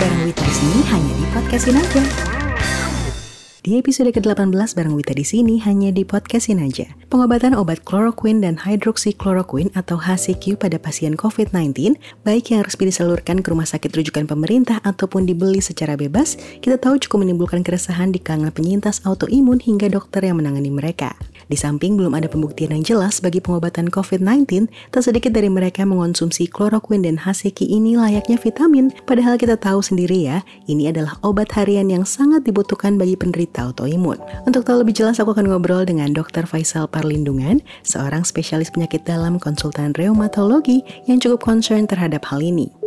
bareng Wita di sini hanya di podcastin aja. Di episode ke-18 bareng Wita di sini hanya di podcastin aja. Pengobatan obat chloroquine dan hydroxychloroquine atau HCQ pada pasien COVID-19, baik yang resmi disalurkan ke rumah sakit rujukan pemerintah ataupun dibeli secara bebas, kita tahu cukup menimbulkan keresahan di kalangan penyintas autoimun hingga dokter yang menangani mereka. Di samping belum ada pembuktian yang jelas bagi pengobatan COVID-19, tak sedikit dari mereka mengonsumsi chloroquine dan HCQ ini layaknya vitamin. Padahal kita tahu sendiri ya, ini adalah obat harian yang sangat dibutuhkan bagi penderita autoimun. Untuk tahu lebih jelas, aku akan ngobrol dengan Dr. Faisal Parlindungan, seorang spesialis penyakit dalam konsultan reumatologi yang cukup concern terhadap hal ini.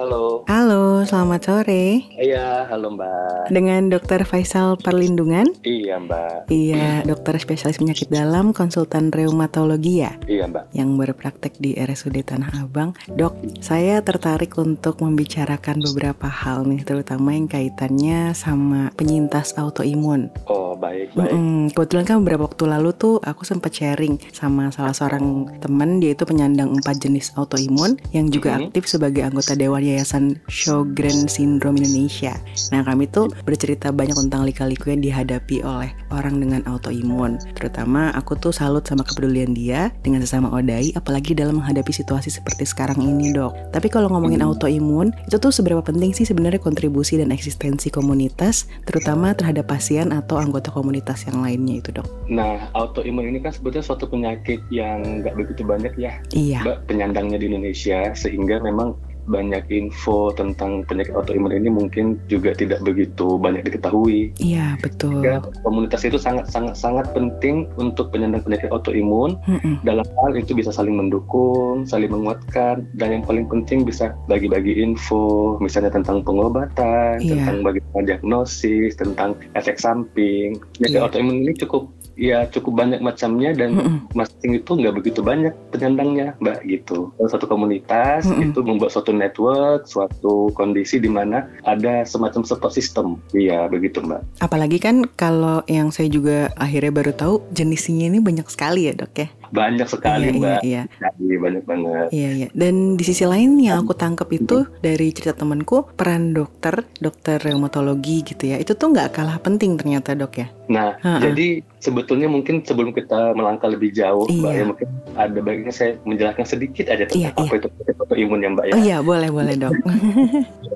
Halo. Halo, selamat sore. Iya, halo Mbak. Dengan Dr. Faisal Perlindungan? Iya Mbak. Iya, dokter spesialis penyakit dalam, konsultan reumatologi ya? Iya Mbak. Yang berpraktek di RSUD Tanah Abang. Dok, saya tertarik untuk membicarakan beberapa hal nih, terutama yang kaitannya sama penyintas autoimun. Oh, baik, baik. Mm-mm. Kebetulan kan beberapa waktu lalu tuh aku sempat sharing sama salah seorang teman, dia itu penyandang empat jenis autoimun yang juga Mhm. aktif sebagai anggota Dewan Yayasan Sjogren Syndrome Indonesia. Nah kami tuh bercerita banyak tentang lika-liku yang dihadapi oleh orang dengan autoimun. Terutama aku tuh salut sama kepedulian dia dengan sesama odai, apalagi dalam menghadapi situasi seperti sekarang ini dok. Tapi kalau ngomongin autoimun, itu tuh seberapa penting sih sebenarnya kontribusi dan eksistensi komunitas, terutama terhadap pasien atau anggota komunitas yang lainnya itu dok? Nah, autoimun ini kan sebetulnya suatu penyakit yang nggak begitu banyak ya, Iya. Mbak, penyandangnya di Indonesia, sehingga memang banyak info tentang penyakit autoimun ini mungkin juga tidak begitu banyak diketahui. Iya betul. Ya, komunitas itu sangat sangat sangat penting untuk penyandang penyakit autoimun. Mm-mm. Dalam hal itu bisa saling mendukung, saling menguatkan, dan yang paling penting bisa bagi-bagi info, misalnya tentang pengobatan, Iya. tentang bagaimana diagnosis, tentang efek samping. Penyakit Iya. autoimun ini cukup ya cukup banyak macamnya dan Mm-mm. masing itu nggak begitu banyak penyandangnya, mbak gitu. Satu komunitas Mm-mm. itu membuat suatu network, suatu kondisi di mana ada semacam support system. Iya begitu mbak. Apalagi kan kalau yang saya juga akhirnya baru tahu jenisnya ini banyak sekali ya dok ya. Banyak sekali iya, mbak. iya, iya. Banyak banget. Iya, iya. Dan di sisi lain yang aku tangkap itu dari cerita temanku, peran dokter, dokter reumatologi gitu ya, itu tuh nggak kalah penting ternyata dok ya. Nah, Ha-ha. jadi sebetulnya mungkin sebelum kita melangkah lebih jauh, Mbak, Iya. ya mungkin ada baiknya saya menjelaskan sedikit aja Iya, tentang apa itu penyakit autoimun ya, Mbak ya, Oh iya, boleh boleh dok.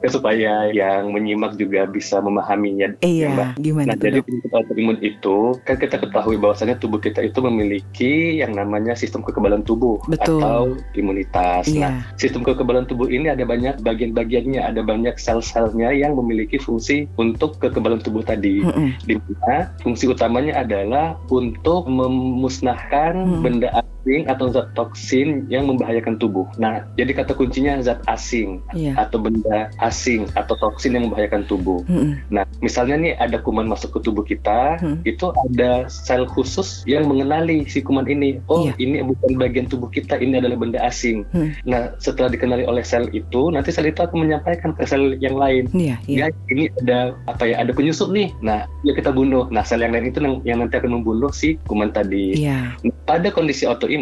supaya yang menyimak juga bisa memahaminya. ya, Mbak. iya, gimana Nah, jadi autoimun itu kan kita ketahui bahwasanya tubuh kita itu memiliki yang namanya sistem kekebalan tubuh Betul. atau imunitas. Iya. Nah, sistem kekebalan tubuh ini ada banyak bagian-bagiannya, ada banyak sel-selnya yang memiliki fungsi untuk kekebalan tubuh tadi. Mm-mm. di mana fungsi utamanya adalah untuk memusnahkan Hmm. benda asing atau zat toksin yang membahayakan tubuh. Nah, jadi kata kuncinya zat asing Iya. atau benda asing atau toksin yang membahayakan tubuh. Mm-mm. Nah, misalnya nih ada kuman masuk ke tubuh kita, Hmm. itu ada sel khusus yang mengenali si kuman ini. Oh, Iya. ini bukan bagian tubuh kita, ini adalah benda asing. Hmm. Nah, setelah dikenali oleh sel itu, nanti sel itu akan menyampaikan ke sel yang lain Iya, iya. ya ini ada apa ya ada penyusup nih nah ya kita bunuh nah sel yang lain itu yang, yang nanti akan membunuh si kuman tadi Iya. Nah, pada kondisi autoimun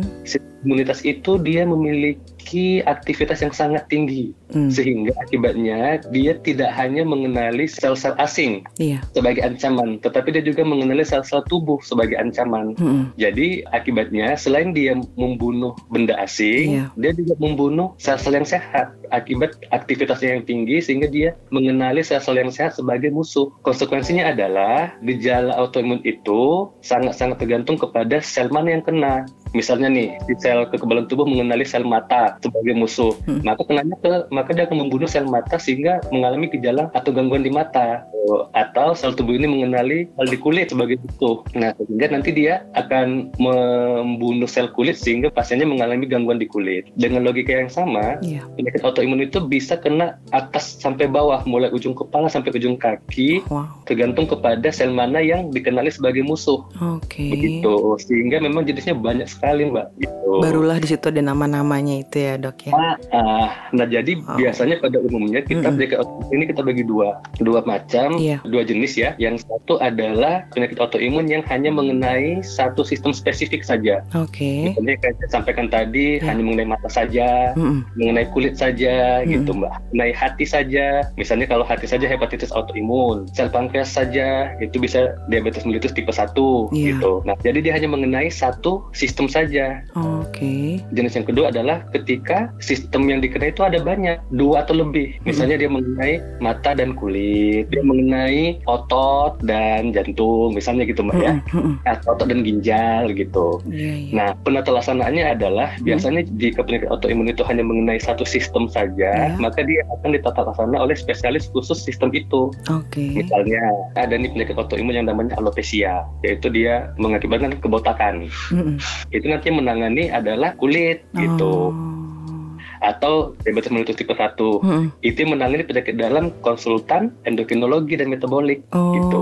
Hmm. Imunitas itu dia memiliki aktivitas yang sangat tinggi Hmm. sehingga akibatnya dia tidak hanya mengenali sel-sel asing Iya. sebagai ancaman tetapi dia juga mengenali sel-sel tubuh sebagai ancaman Mm-mm. jadi akibatnya selain dia membunuh benda asing, Iya. dia juga membunuh sel-sel yang sehat akibat aktivitasnya yang tinggi sehingga dia mengenali sel-sel yang sehat sebagai musuh. Konsekuensinya adalah gejala autoimun itu sangat-sangat tergantung kepada sel mana yang kena. Misalnya nih, si sel kekebalan tubuh mengenali sel mata sebagai musuh, Hmm. maka kenanya ke maka dia akan membunuh sel mata sehingga mengalami gejala atau gangguan di mata. Oh, Atau sel tubuh ini mengenali sel di kulit sebagai musuh. Nah, sehingga nanti dia akan membunuh sel kulit sehingga pasiennya mengalami gangguan di kulit. Dengan logika yang sama, Iya. penyakit autoimun itu bisa kena atas sampai bawah, mulai ujung kepala sampai ujung kaki, Wow. tergantung kepada sel mana yang dikenali sebagai musuh. Oke. Begitu. Sehingga memang jenisnya banyak sekali mbak. Gitu. Barulah di situ ada nama-namanya itu ya dok ya. Nah, ah, nah jadi Oh. biasanya pada umumnya kita Mm-mm. penyakit autoimun ini kita bagi dua, dua macam, Iya. dua jenis ya. Yang satu adalah penyakit autoimun yang hanya mengenai satu sistem spesifik saja. Oke. Misalnya kayak saya sampaikan tadi Ya. hanya mengenai mata saja, Mm-mm. mengenai kulit saja Mm-mm. gitu mbak. Mengenai hati saja, misalnya kalau hati saja hepatitis autoimun, sel pankreas saja itu bisa diabetes mellitus tipe 1 Iya. gitu. Nah jadi dia hanya mengenai satu sistem saja. Oke. Jenis yang kedua adalah ketika sistem yang dikenai itu ada banyak, dua atau lebih. Misalnya dia mengenai mata dan kulit, dia mengenai otot dan jantung, misalnya gitu mbak ya, mm-mm. atau otot dan ginjal gitu. Iya, iya. Nah, penata laksanaannya adalah Hmm. biasanya jika penyakit autoimun itu hanya mengenai satu sistem saja, Ya. maka dia akan ditata laksana oleh spesialis khusus sistem itu. Oke. Misalnya ada nih penyakit autoimun yang namanya alopecia, yaitu dia mengakibatkan kebotakan. Mm-mm. Itu nanti menangani adalah kulit gitu. Oh. Atau diabetes mellitus tipe 1. Mm-mm. Itu menangani penyakit dalam konsultan endokrinologi dan metabolik. Oh. Gitu.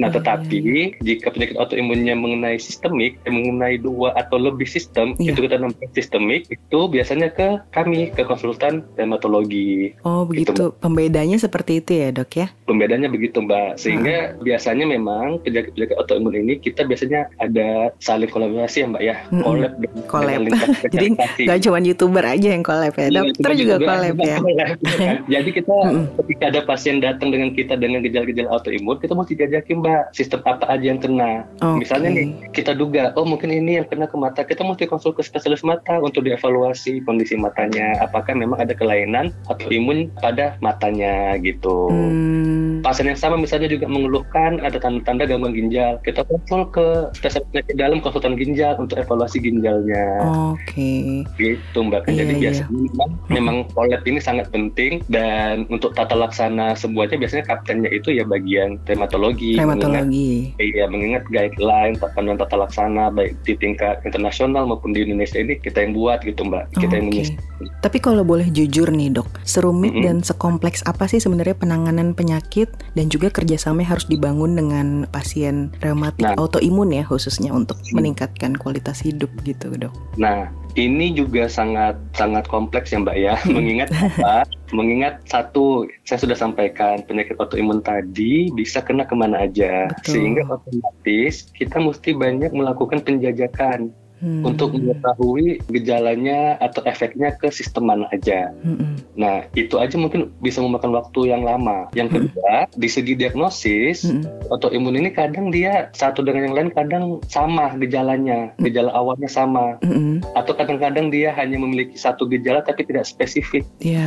Nah, Iya, tetapi iya. jika penyakit autoimunnya mengenai sistemik, yang mengenai dua atau lebih sistem, Iya. itu kita namanya sistemik, itu biasanya ke kami, ke konsultan dermatologi. Oh begitu. Pembedanya seperti itu ya dok ya? Pembedanya begitu, Mbak. Sehingga biasanya memang penyakit-penyakit autoimun ini kita biasanya ada saling kolaborasi ya, Mbak ya. Mm-mm. Collab dengan Collab. Jadi spesialisasi. Gak cuma youtuber aja yang collab ya, Iya, dokter kita juga collab ya. collab, kan? Jadi kita ketika ada pasien datang dengan kita dengan gejala-gejala autoimun, kita mesti mbak sistem apa aja yang kena. Oke. Misalnya nih kita duga, oh mungkin ini yang kena ke mata, kita mesti konsul ke spesialis mata untuk dievaluasi kondisi matanya, apakah memang ada kelainan autoimun pada matanya gitu. Hmm, Pasien yang sama misalnya juga mengeluhkan ada tanda-tanda gangguan ginjal, kita konsul ke spesialis penyakit dalam konsultan ginjal untuk evaluasi ginjalnya Oke. gitu mbak kan Iya, jadi iya. biasanya memang, memang collab ini sangat penting dan untuk tata laksana semuanya biasanya kaptennya itu ya bagian dermatologi mengingat, Rheumatologi. iya mengingat guideline panduan tata laksana baik di tingkat internasional maupun di Indonesia ini kita yang buat gitu mbak kita yang menyusun Tapi kalau boleh jujur nih dok, serumit Mm-mm. dan sekompleks apa sih sebenarnya penanganan penyakit dan juga kerjasama harus dibangun dengan pasien reumatik Nah. autoimun ya khususnya untuk Hmm. meningkatkan kualitas hidup gitu dok. Nah, ini juga sangat sangat kompleks ya Mbak ya. Mengingat apa? Mengingat satu, saya sudah sampaikan penyakit autoimun tadi bisa kena ke mana aja, Betul. sehingga otomatis kita mesti banyak melakukan penjajakan Hmm. untuk mengetahui gejalanya atau efeknya ke sistem mana aja. Mm-mm. Nah, itu aja mungkin bisa memakan waktu yang lama. Yang kedua, di segi diagnosis, Mm-mm. autoimun ini kadang dia satu dengan yang lain kadang sama gejalanya, gejala awalnya sama Mm-mm. atau kadang-kadang dia hanya memiliki satu gejala tapi tidak spesifik, Ya.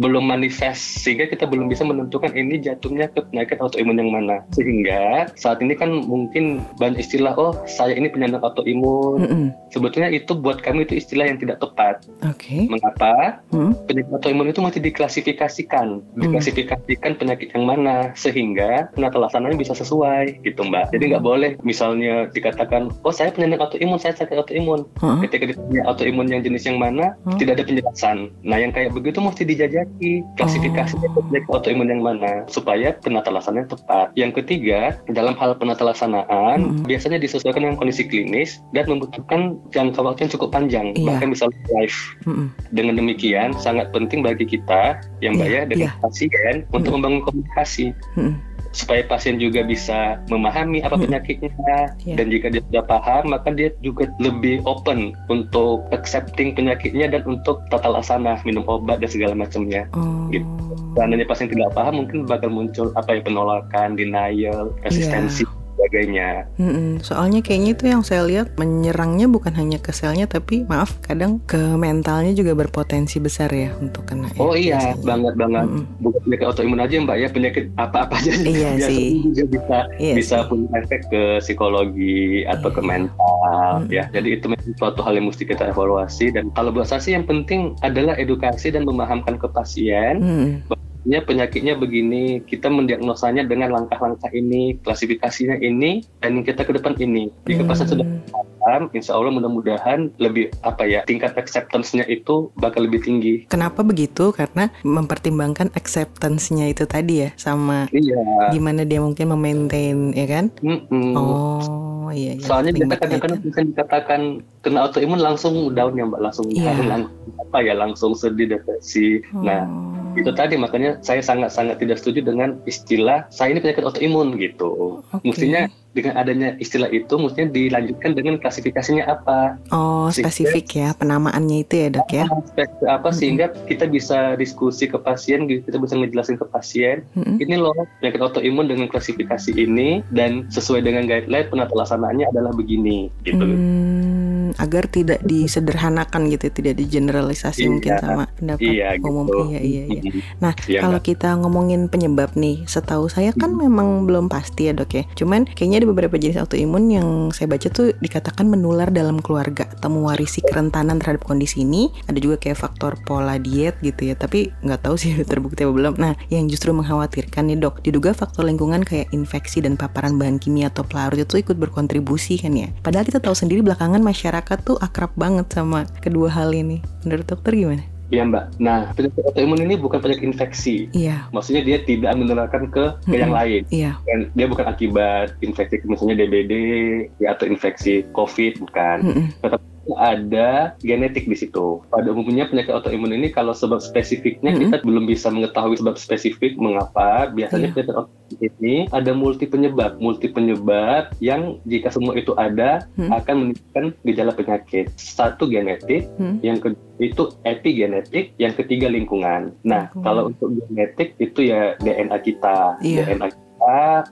belum manifest sehingga kita belum bisa menentukan ini jatuhnya ke penyakit autoimun yang mana. Sehingga saat ini kan mungkin banyak istilah oh saya ini penyandang autoimun. Mm-mm. Sebetulnya itu buat kami itu istilah yang tidak tepat. Oke. Mengapa? Hmm. Penyakit autoimun itu masih diklasifikasikan, diklasifikasikan penyakit yang mana sehingga penata laksananya bisa sesuai gitu mbak. Jadi nggak boleh misalnya dikatakan oh saya penyandang autoimun, saya sakit autoimun Hah? ketika ditanya autoimun yang jenis yang mana Hmm. tidak ada penjelasan. Nah yang kayak begitu mesti dijajaki klasifikasinya Oh. penyakit autoimun yang mana supaya penata laksananya tepat. Yang ketiga dalam hal penata laksanaan Hmm. biasanya disesuaikan dengan kondisi klinis dan membutuhkan jangka waktu yang cukup panjang Iya. bahkan misalnya life. Mm-mm. Dengan demikian sangat penting bagi kita yang Iya, ya dengan iya. pasien untuk membangun komunikasi Mm-mm. supaya pasien juga bisa memahami apa Hmm. penyakitnya Iya. dan jika dia sudah paham maka dia juga lebih open untuk accepting penyakitnya dan untuk tata laksana minum obat dan segala macamnya. Oh. Gitu. Seandainya pasien tidak paham mungkin bakal muncul apa ya penolakan, denial, resistensi Iya. Sebagainya. Mm-mm. Soalnya kayaknya itu yang saya lihat menyerangnya bukan hanya ke selnya tapi maaf kadang ke mentalnya juga berpotensi besar ya untuk kena. ya, Oh iya, biasanya. banget banget. Mm-mm. Bukan penyakit autoimun aja mbak ya, penyakit apa-apa aja Iya sih. juga bisa Iya bisa sih. punya efek ke psikologi atau ke Iya. mental Mm-mm. ya. Jadi itu suatu hal yang mesti kita evaluasi dan kalau buat saya sih yang penting adalah edukasi dan memahamkan ke pasien Mm-mm. Ya, penyakitnya begini, kita mendiagnosanya dengan langkah-langkah ini, klasifikasinya ini, dan kita ke depan ini. Jika pasien sudah Hmm. paham, insya Allah mudah-mudahan lebih apa ya tingkat acceptance-nya itu bakal lebih tinggi. Kenapa begitu? Karena mempertimbangkan acceptance-nya itu tadi ya sama Iya. gimana dia mungkin memaintain ya kan? Mm-mm. Oh iya iya. Soalnya biasa kadang-kadang bisa dikatakan kena autoimun langsung down ya mbak, langsung Iya. langsung apa ya langsung sedih depresi. Nah Oh. Itu tadi makanya saya sangat-sangat tidak setuju dengan istilah saya ini penyakit autoimun gitu. Oke. Mestinya dengan adanya istilah itu mestinya dilanjutkan dengan klasifikasinya apa. Oh Sehingga- spesifik ya penamaannya itu ya dok ya. Aspek apa Mm-mm. sehingga kita bisa diskusi ke pasien, gitu, kita bisa ngejelasin ke pasien Mm-mm. ini loh penyakit autoimun dengan klasifikasi ini dan sesuai dengan guideline penata laksanaannya adalah begini gitu. Hmm, agar tidak disederhanakan gitu, tidak digeneralisasi Iya. mungkin sama pendapat Iya umum. gitu. Iya iya iya. Nah, Iya, kalau Mbak. kita ngomongin penyebab nih, setahu saya kan memang belum pasti ya dok ya. Cuman kayaknya ada beberapa jenis autoimun yang saya baca tuh dikatakan menular dalam keluarga atau mewarisi kerentanan terhadap kondisi ini. Ada juga kayak faktor pola diet gitu ya. Tapi nggak tahu sih terbukti apa belum. Nah, yang justru mengkhawatirkan nih dok, diduga faktor lingkungan kayak infeksi dan paparan bahan kimia atau pelarut itu ikut berkontribusi kan ya. Padahal kita tahu sendiri belakangan masyarakat tuh akrab banget sama kedua hal ini. Menurut dokter gimana? Iya mbak. Nah penyakit autoimun ini bukan penyakit infeksi. Iya, Maksudnya dia tidak menularkan ke, ke yang Mm-mm. lain. iya. Dan dia bukan akibat infeksi misalnya DBD ya, atau infeksi COVID bukan. Mm-mm. Ada genetik di situ. Pada umumnya penyakit autoimun ini kalau sebab spesifiknya Mm-mm. kita belum bisa mengetahui sebab spesifik mengapa. Biasanya Iya. penyakit autoimun ini ada multi penyebab, multi penyebab yang jika semua itu ada Hmm. akan menimbulkan gejala penyakit. Satu genetik, Hmm. yang kedua itu epigenetik, yang ketiga lingkungan. Nah, Lingkungan. kalau untuk genetik itu ya DNA kita, Iya. DNA kita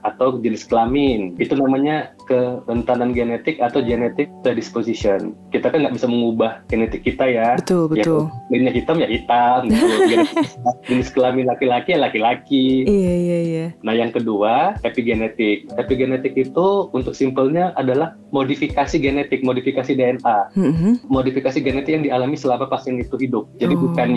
atau jenis kelamin. Itu namanya kerentanan genetik atau genetic predisposition. Kita kan nggak bisa mengubah genetik kita ya. Betul, Ya, betul. kulitnya hitam ya hitam, gitu. Jenis kelamin laki-laki ya laki-laki. Iya, iya, iya. Nah, yang kedua, epigenetik. Epigenetik itu untuk simpelnya adalah modifikasi genetik, modifikasi DNA Mhm. modifikasi genetik yang dialami selama pasien itu hidup. Jadi Oh. bukan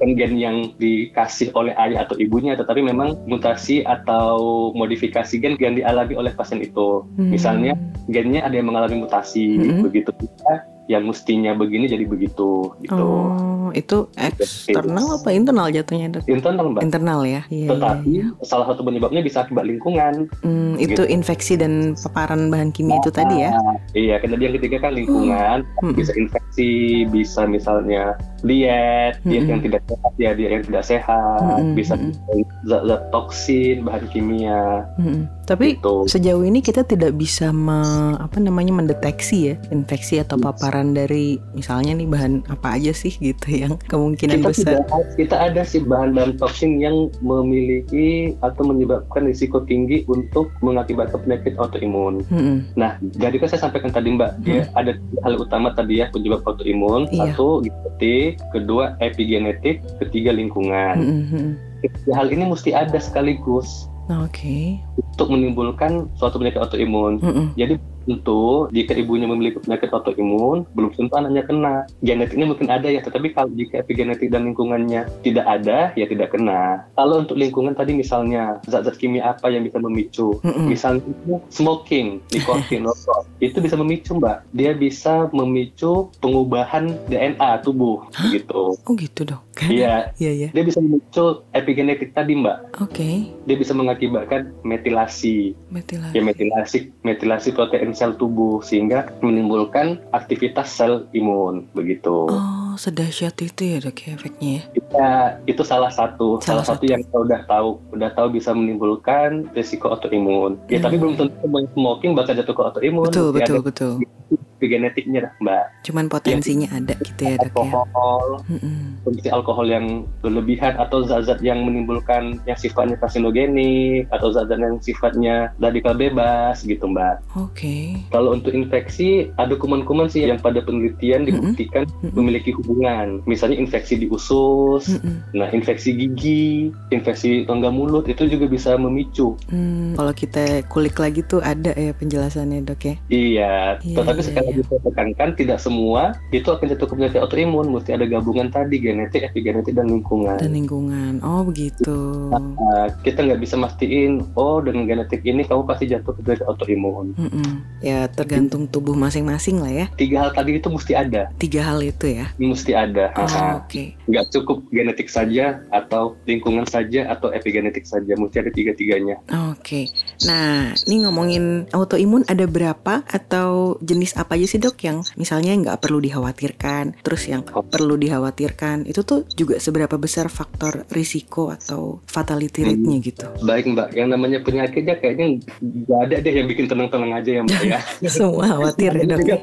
bukan gen yang dikasih oleh ayah atau ibunya, tetapi memang mutasi atau modifikasi gen yang dialami oleh pasien itu. Hmm. Misalnya gennya ada yang mengalami mutasi, Mm-mm. begitu juga yang mestinya begini jadi begitu gitu. Oh, itu eksternal apa internal jatuhnya dok? Internal mbak. Internal ya. Iya, Tetapi iya. salah satu penyebabnya bisa akibat lingkungan. Hmm, itu gitu. infeksi dan paparan bahan kimia itu tadi ya. Nah, iya, karena yang ketiga kan lingkungan, Hmm. bisa infeksi, bisa misalnya diet, diet Mm-mm. yang tidak sehat, ya diet yang tidak sehat, Mm-mm, bisa zat-zat toksin, bahan kimia, Mhm. Tapi gitu. sejauh ini kita tidak bisa me- apa namanya mendeteksi ya infeksi atau Yes. paparan dari misalnya nih bahan apa aja sih gitu yang kemungkinan Kita besar. tidak, kita ada sih bahan-bahan toksin yang memiliki atau menyebabkan risiko tinggi untuk mengakibatkan penyakit autoimun. Mhm. Nah, jadi kan saya sampaikan tadi Mbak, dia ada tiga hal utama tadi ya penyebab autoimun. Iya. Satu genetik, kedua epigenetik, ketiga lingkungan. Mhm, mhm. Tiga hal ini mesti ada sekaligus. Oke. untuk menimbulkan suatu penyakit autoimun. Mhm. Jadi tentu jika ibunya memiliki penyakit autoimun, belum tentu anaknya kena. Genetiknya mungkin ada ya, tetapi kalau jika epigenetik dan lingkungannya tidak ada, ya tidak kena. Kalau untuk lingkungan tadi misalnya zat-zat kimia apa yang bisa memicu, misalnya itu smoking, nikotin, rokok, itu bisa memicu mbak. Dia bisa memicu pengubahan DNA tubuh, gitu. Oh gitu dok. Iya, Iya iya. dia bisa memicu epigenetik tadi mbak. Oke. Dia bisa mengakibatkan metilasi. Metilasi. ya metilasi metilasi protein sel tubuh sehingga menimbulkan aktivitas sel imun begitu. Oh sedahsyat itu ya dok ya efeknya ya. Ya, itu salah satu Salah salah, satu yang kita udah tahu udah tahu bisa menimbulkan risiko autoimun. Ya Hmm. tapi belum tentu smoking bakal jatuh ke autoimun. Betul Mesti betul ada betul. genetiknya mbak. Cuman potensinya ada gitu ya dok ya. Alkohol, kondisi alkohol yang berlebihan atau zat-zat yang menimbulkan yang sifatnya karsinogenik atau zat-zat yang sifatnya radikal bebas gitu mbak. Oke. Kalau untuk infeksi, ada kuman-kuman sih yang pada penelitian dibuktikan Mm-mm. memiliki hubungan. Misalnya infeksi di usus, Mhm. nah infeksi gigi, infeksi rongga mulut itu juga bisa memicu. Hmm, kalau kita kulik lagi tuh ada ya penjelasannya dok ya. Iya, Iya, tetapi iya, sekali iya. Saya tekankan tidak semua itu akan jatuh ke penyakit autoimun, mesti ada gabungan tadi genetik, epigenetik dan lingkungan. Dan lingkungan. Oh, begitu. Nah, kita nggak bisa mastiin, oh dengan genetik ini kamu pasti jatuh ke penyakit autoimun. Mm-mm. Ya, tergantung tubuh masing-masing lah ya. Tiga hal tadi itu mesti ada, Tiga hal itu ya. Mesti ada. Oh, Nah, Oke. nggak cukup genetik saja atau lingkungan saja atau epigenetik saja, mesti ada tiga-tiganya. Oke. Nah, ini ngomongin autoimun ada berapa atau jenis apa aja sih dok yang misalnya nggak perlu dikhawatirkan, terus yang Oh. perlu dikhawatirkan itu tuh juga seberapa besar faktor risiko atau fatality Hmm. rate-nya gitu? Baik mbak, yang namanya penyakitnya kayaknya nggak ada deh yang bikin tenang-tenang aja ya mbak ya. Semua khawatir ya dok. Ya?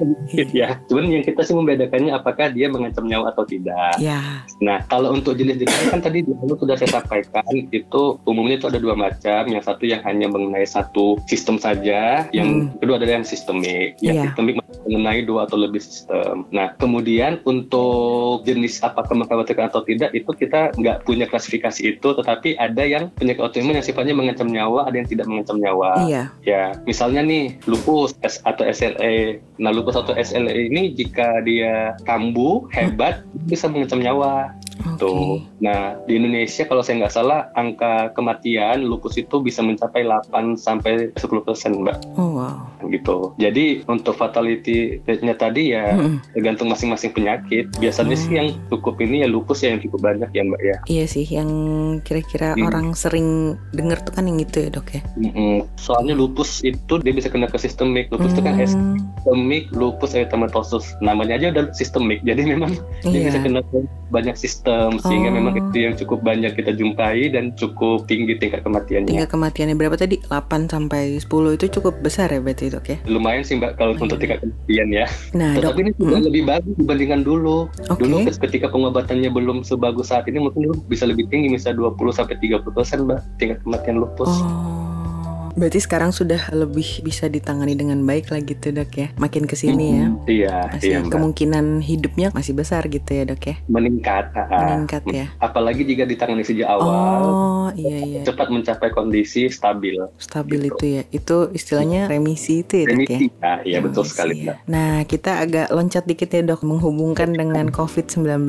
ya. Cuman yang kita sih membedakannya apakah dia nyawa atau tidak. Ya, Nah, kalau untuk jenis-jenisnya kan tadi dulu sudah saya sampaikan itu umumnya itu ada dua macam. Yang satu yang hanya mengenai satu sistem saja, yang kedua adalah yang sistemik. Yang Iya. sistemik mengenai dua atau lebih sistem. Nah, kemudian untuk jenis apakah mengkhawatirkan atau tidak itu kita nggak punya klasifikasi itu, tetapi ada yang penyakit autoimun yang sifatnya mengancam nyawa, ada yang tidak mengancam nyawa. iya. Ya, misalnya nih lupus S atau SLE. Nah, lupus atau SLE ini jika dia kambuh hebat bisa mengancam nyawa. Oke. Tuh. Nah, di Indonesia kalau saya nggak salah angka kematian lupus itu bisa mencapai 8 sampai 10 persen, Mbak. Oh. Gitu. Jadi untuk fatality rate-nya tadi ya Mm-mm. tergantung masing-masing penyakit. Biasanya Hmm. sih yang cukup ini ya lupus ya yang cukup banyak ya, Mbak ya. Iya sih, yang kira-kira Hmm. orang sering denger tuh kan yang gitu ya dok ya. Mm-mm. Soalnya lupus itu dia bisa kena ke sistemik. Lupus itu kan S Hmm, sistemik lupus erythematosus namanya aja udah sistemik jadi memang dia bisa Iya. kena ke banyak sistem sehingga Oh. memang itu yang cukup banyak kita jumpai dan cukup tinggi tingkat kematiannya Tingkat kematiannya berapa tadi? 8 sampai 10 itu cukup besar ya berarti dok ya. lumayan sih mbak kalau untuk tingkat kematian ya Nah, dok. tetapi ini sudah Mm. lebih bagus dibandingkan dulu Oke. dulu ketika pengobatannya belum sebagus saat ini mungkin dulu bisa lebih tinggi misalnya 20 sampai 30 persen mbak tingkat kematian lupus Oh, berarti sekarang sudah lebih bisa ditangani dengan baik lah gitu dok ya. Makin ke sini ya, Mm, iya masih iya mbak kemungkinan hidupnya masih besar gitu ya dok ya. meningkat. Meningkat ya. apalagi jika ditangani sejak awal Oh iya iya, cepat mencapai kondisi stabil stabil itu ya. Itu istilahnya remisi itu ya dok ya. remisi ah, iya betul sekali ya. mbak Nah kita agak loncat dikit ya dok menghubungkan dengan COVID-19.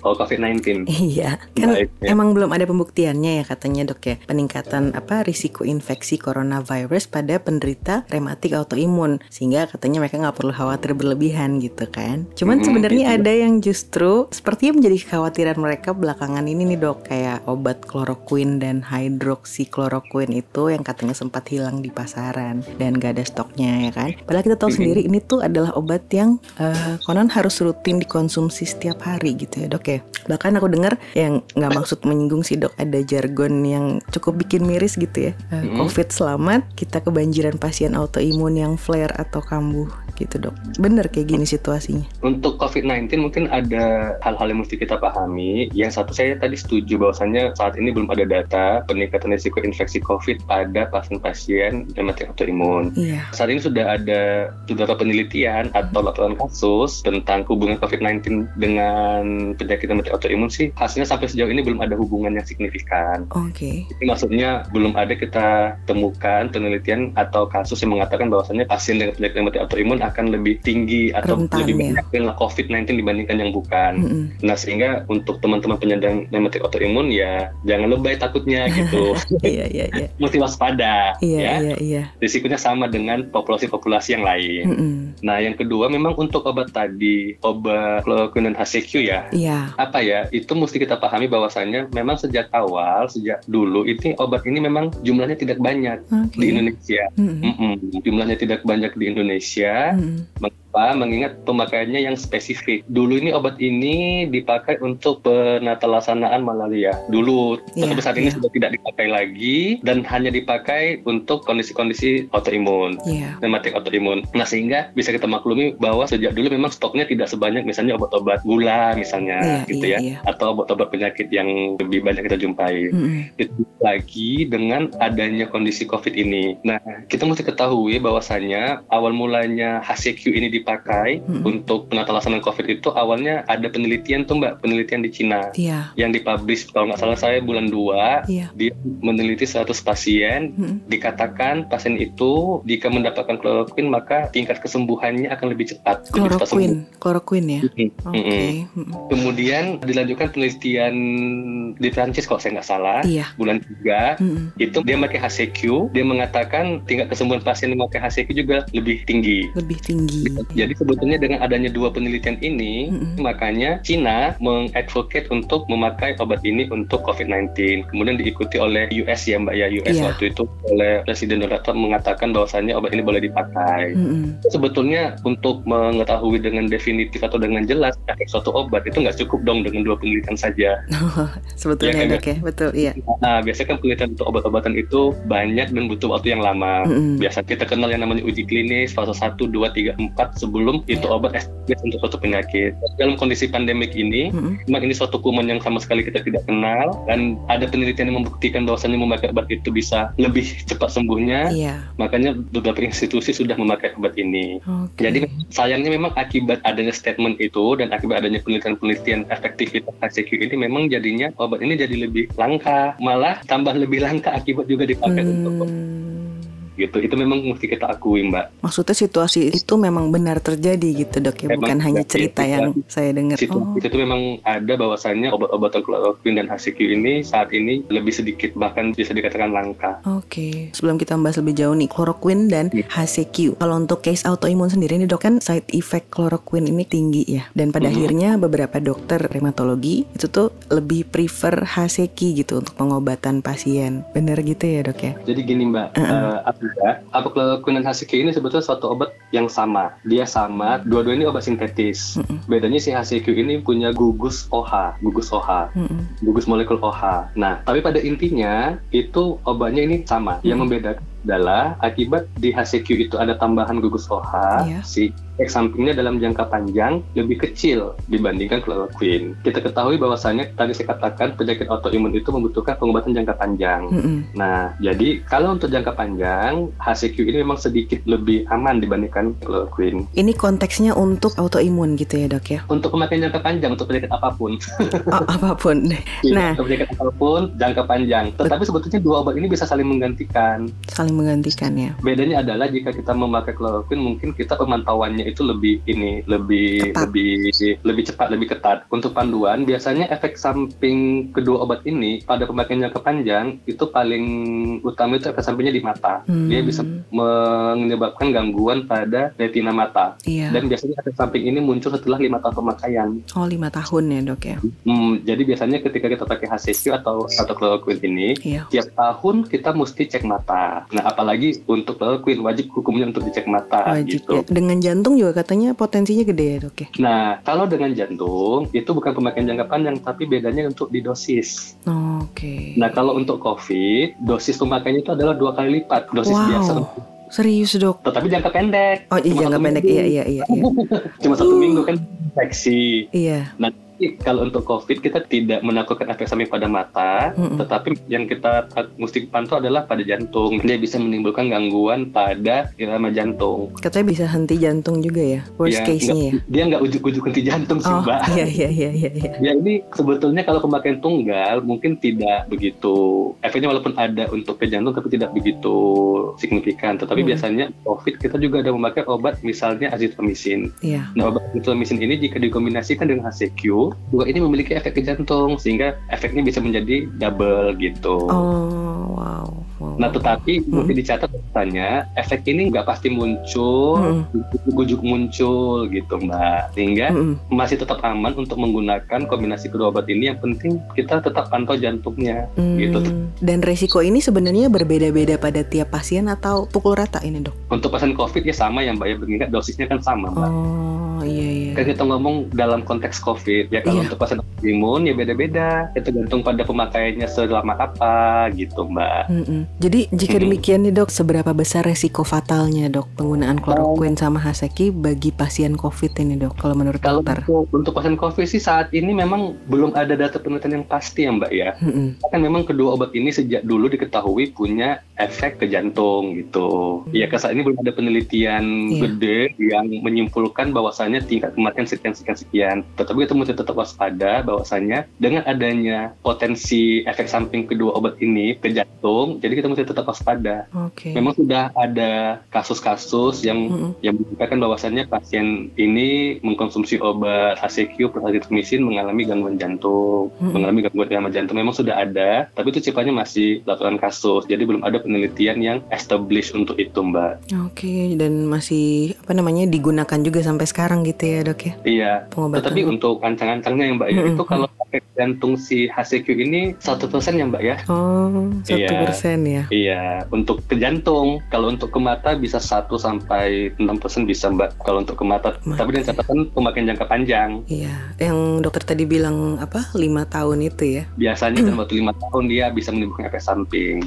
Oh COVID-19. Iya, kan Baik, ya. emang belum ada pembuktiannya ya katanya dok ya peningkatan apa risiko infeksi coronavirus pada penderita rematik autoimun sehingga katanya mereka nggak perlu khawatir berlebihan gitu kan. Cuman Mm, sebenarnya gitu. ada yang justru sepertinya menjadi kekhawatiran mereka belakangan ini nih dok kayak obat chloroquine dan hydroxychloroquine itu yang katanya sempat hilang di pasaran dan gak ada stoknya ya kan. Padahal kita tahu sendiri ini tuh adalah obat yang eh, konon harus rutin dikonsumsi setiap hari gitu ya dok ya. Bahkan aku dengar yang nggak maksud menyinggung sih dok ada jargon yang cukup bikin miris gitu ya. Mm-mm. Covid selamat. Kita kebanjiran pasien autoimun yang flare atau kambuh gitu dok. Bener kayak gini situasinya. Untuk COVID-19 mungkin ada hal-hal yang mesti kita pahami. Yang satu saya tadi setuju bahwasannya saat ini belum ada data peningkatan risiko infeksi COVID pada pasien-pasien rematik autoimun. Iya. Saat ini sudah ada beberapa penelitian atau laporan kasus tentang hubungan COVID-19 dengan penyakit rematik autoimun sih hasilnya sampai sejauh ini belum ada hubungan yang signifikan. Oke. Ini maksudnya belum ada kita temukan penelitian atau kasus yang mengatakan bahwasannya pasien dengan penyakit rematik autoimun akan lebih tinggi atau Rentan, lebih ya. banyak dengan COVID-19 dibandingkan yang bukan. Mm-mm. Nah sehingga untuk teman-teman penyandang rematik autoimun ya jangan lebay takutnya gitu, Iya iya iya. mesti waspada Iya ya. iya iya. Risikonya sama dengan populasi-populasi yang lain. Mm-mm. Nah yang kedua memang untuk obat tadi obat chloroquine dan HCQ ya Iya. apa ya itu mesti kita pahami bahwasannya memang sejak awal sejak dulu ini obat ini memang jumlahnya tidak banyak Oke. di Indonesia Mm-mm. Mm-mm. jumlahnya tidak banyak di Indonesia Mm-mm. Mengapa mengingat pemakaiannya yang spesifik dulu ini obat ini dipakai untuk penatalasarnaan malaria dulu Iya, tapi saat ini iya. sudah tidak dipakai lagi dan hanya dipakai untuk kondisi-kondisi autoimun Iya. rematik autoimun. Nah sehingga bisa kita maklumi bahwa sejak dulu memang stoknya tidak sebanyak misalnya obat-obat gula misalnya Iya, gitu iya, ya, iya. atau obat-obat penyakit yang lebih banyak kita jumpai. Mm-mm. Itu lagi dengan adanya kondisi COVID ini. Nah kita mesti ketahui bahwasannya awal mulanya HCQ ini dipakai Mm-mm. untuk penata laksanaan COVID itu awalnya ada penelitian tuh Mbak, penelitian di Cina Iya. yang dipublish kalau nggak salah saya bulan 2 Iya. dia meneliti 100 pasien Mm-mm. dikatakan pasien itu jika mendapatkan kloroquine maka tingkat kesembuhannya akan lebih cepat. Chloroquine, chloroquine ya. Mm-mm. Oke. Mm-mm. Mm-mm. Kemudian dilanjutkan penelitian di Prancis kalau saya nggak salah Iya. bulan 3 Mm-mm. itu dia pakai HCQ dia mengatakan tingkat kesembuhan pasien yang memakai HCQ juga lebih tinggi Lebih tinggi. Jadi sebetulnya dengan adanya dua penelitian ini Mm-mm. makanya Cina mengadvocate untuk memakai obat ini untuk COVID-19 kemudian diikuti oleh US ya mbak ya US Iya. waktu itu oleh Presiden Donald Trump mengatakan bahwasannya obat ini boleh dipakai Mm-mm. sebetulnya untuk mengetahui dengan definitif atau dengan jelas efek suatu obat itu nggak cukup dong dengan dua penelitian saja Sebetulnya Iya kan, dok ya, betul iya. Nah, biasanya kan penelitian untuk obat-obatan itu banyak dan butuh waktu yang lama. Mm-mm. Biasa kita kenal yang namanya uji klinis fase 1, 2, 3, 4 sebelum itu Iya. obat efektif untuk suatu penyakit. Dalam kondisi pandemik ini, Mm-mm. memang ini suatu kuman yang sama sekali kita tidak kenal dan ada penelitian yang membuktikan bahwasannya memakai obat itu bisa lebih cepat sembuhnya. Iya. Makanya beberapa institusi sudah memakai obat ini. Oke. Jadi sayangnya memang akibat adanya statement itu dan akibat adanya penelitian-penelitian efektivitas HCQ ini memang jadinya obat ini jadi lebih langka, malah tambah lebih langka akibat juga dipakai untuk Hmm. Gitu. Itu memang mesti kita akui, Mbak. Maksudnya situasi itu memang benar terjadi gitu dok ya, Memang bukan hanya cerita yang saya dengar. Oh, Situasi itu memang ada bahwasannya obat-obatan chloroquine dan HCQ ini saat ini lebih sedikit bahkan bisa dikatakan langka. Oke, sebelum kita bahas lebih jauh nih, chloroquine dan Iya. HCQ. Kalau untuk case autoimun sendiri nih dok kan side effect chloroquine ini tinggi ya. Dan pada Mhm. akhirnya beberapa dokter rheumatologi itu tuh lebih prefer HCQ gitu untuk pengobatan pasien. Bener gitu ya dok ya? Jadi gini Mbak, Uh-uh. eh, apa ya? Dan HCQ ini sebetulnya suatu obat yang sama. Dia sama, dua-dua ini obat sintetis. Mm-mm. Bedanya si HCQ ini punya gugus OH, gugus OH. Mm-mm. gugus molekul OH. Nah, tapi pada intinya itu obatnya ini sama. Yang Hmm. membedakan adalah akibat di HCQ itu ada tambahan gugus OH, Iya. si efek sampingnya dalam jangka panjang lebih kecil dibandingkan chloroquine. Kita ketahui bahwasannya tadi saya katakan penyakit autoimun itu membutuhkan pengobatan jangka panjang. Mm-mm. Nah, jadi kalau untuk jangka panjang, HCQ ini memang sedikit lebih aman dibandingkan chloroquine. Ini konteksnya untuk autoimun gitu ya dok ya? Untuk pemakaian jangka panjang untuk penyakit apa pun, Oh, apa pun. Nah. untuk penyakit apa pun jangka panjang. Tetapi sebetulnya dua obat ini bisa saling menggantikan. Saling menggantikan ya. Bedanya adalah jika kita memakai chloroquine, mungkin kita pemantauannya itu lebih ini, lebih Ketat. lebih lebih cepat, lebih ketat. Untuk panduan, biasanya efek samping kedua obat ini pada pemakaian jangka panjang itu paling utama itu efek sampingnya di mata. Hmm. Dia bisa menyebabkan gangguan pada retina mata. Iya. Dan biasanya efek samping ini muncul setelah lima tahun pemakaian. Oh lima tahun ya dok ya? Hmm, jadi biasanya ketika kita pakai HCQ atau atau chloroquine ini, Iya. tiap tahun kita mesti cek mata. Nah, apalagi untuk chloroquine wajib hukumnya untuk dicek mata Wajib gitu. ya. Dengan jantung juga katanya potensinya gede ya dok ya? Nah, kalau dengan jantung itu bukan pemakaian jangka panjang, tapi bedanya untuk di dosis. Oke. Nah, kalau untuk COVID, dosis pemakaiannya itu adalah dua kali lipat dosis Wow. biasa. Serius dok? Tetapi jangka pendek. Oh iya jangka pendek minggu. iya iya iya. Iya. Cuma satu minggu kan infeksi. iya. Tapi kalau untuk COVID kita tidak menakutkan efek samping pada mata, Mm-mm. tetapi yang kita mesti pantau adalah pada jantung. Dia bisa menimbulkan gangguan pada irama jantung. Katanya bisa henti jantung juga ya? Worst Ya, case-nya ya? Dia nggak ujuk-ujuk henti jantung sih, Oh Mbak. iya iya iya iya. iya. Ya ini sebetulnya kalau pemakaian tunggal mungkin tidak begitu efeknya walaupun ada untuk ke jantung tapi tidak begitu signifikan. Tetapi Hmm. biasanya COVID kita juga ada memakai obat misalnya azithromycin. Iya. Nah obat azithromycin ini jika dikombinasikan dengan HCQ, dua ini memiliki efek ke jantung sehingga efeknya bisa menjadi double gitu. Oh wow. wow. Nah tetapi Hmm. mesti dicatat katanya efek ini nggak pasti muncul, Hmm. ujuk-ujuk muncul gitu mbak. Sehingga Mm-mm. masih tetap aman untuk menggunakan kombinasi kedua obat ini. Yang penting kita tetap pantau jantungnya Hmm. gitu. Dan resiko ini sebenarnya berbeda-beda pada tiap pasien atau pukul rata ini dok? Untuk pasien COVID ya sama ya mbak ya, mengingat dosisnya kan sama mbak. Oh iya iya. Kan kita ngomong dalam konteks COVID ya kalau Iya. untuk pasien imun ya beda-beda. Itu tergantung pada pemakaiannya selama apa gitu mbak. Mm-mm. Jadi jika Mm-mm. demikian nih dok, seberapa besar resiko fatalnya dok penggunaan kloroquine sama Haseki bagi pasien COVID ini dok? Kalau menurut Kalau dokter? untuk, untuk pasien COVID sih saat ini memang belum ada data penelitian yang pasti ya mbak ya. Mm-mm. Kan memang kedua obat ini sejak dulu diketahui punya efek ke jantung gitu. Hmm. Ya saat ini belum ada penelitian Iya. gede yang menyimpulkan bahwasanya tingkat kematian sekian sekian sekian. Tetapi kita mesti tetap waspada bahwasanya dengan adanya potensi efek samping kedua obat ini ke jantung, jadi kita mesti tetap waspada. Oke. Memang sudah ada kasus-kasus yang Mm-mm. yang menunjukkan bahwasannya pasien ini mengkonsumsi obat HCQ plus azithromycin mengalami gangguan jantung, Mm-mm. mengalami gangguan irama jantung. Memang sudah ada, tapi itu sifatnya masih laporan kasus. Jadi belum ada penelitian yang established untuk itu, Mbak. Oke, dan masih apa namanya digunakan juga sampai sekarang gitu ya dok ya Iya. pengobatan. Tetapi untuk ancang-ancangnya ya, Mbak ya, Mm-mm. Itu kalau efek jantung si HCQ ini satu persen ya, Mbak ya. Oh, satu Iya. persen ya. Iya, untuk ke jantung. Kalau untuk ke mata bisa 1 sampai 6% bisa, Mbak. Kalau untuk ke mata. Mata, Tapi dengan catatan pemakaian jangka panjang. Iya, yang dokter tadi bilang apa lima tahun itu ya? Biasanya dalam waktu lima tahun dia bisa menimbulkan efek samping.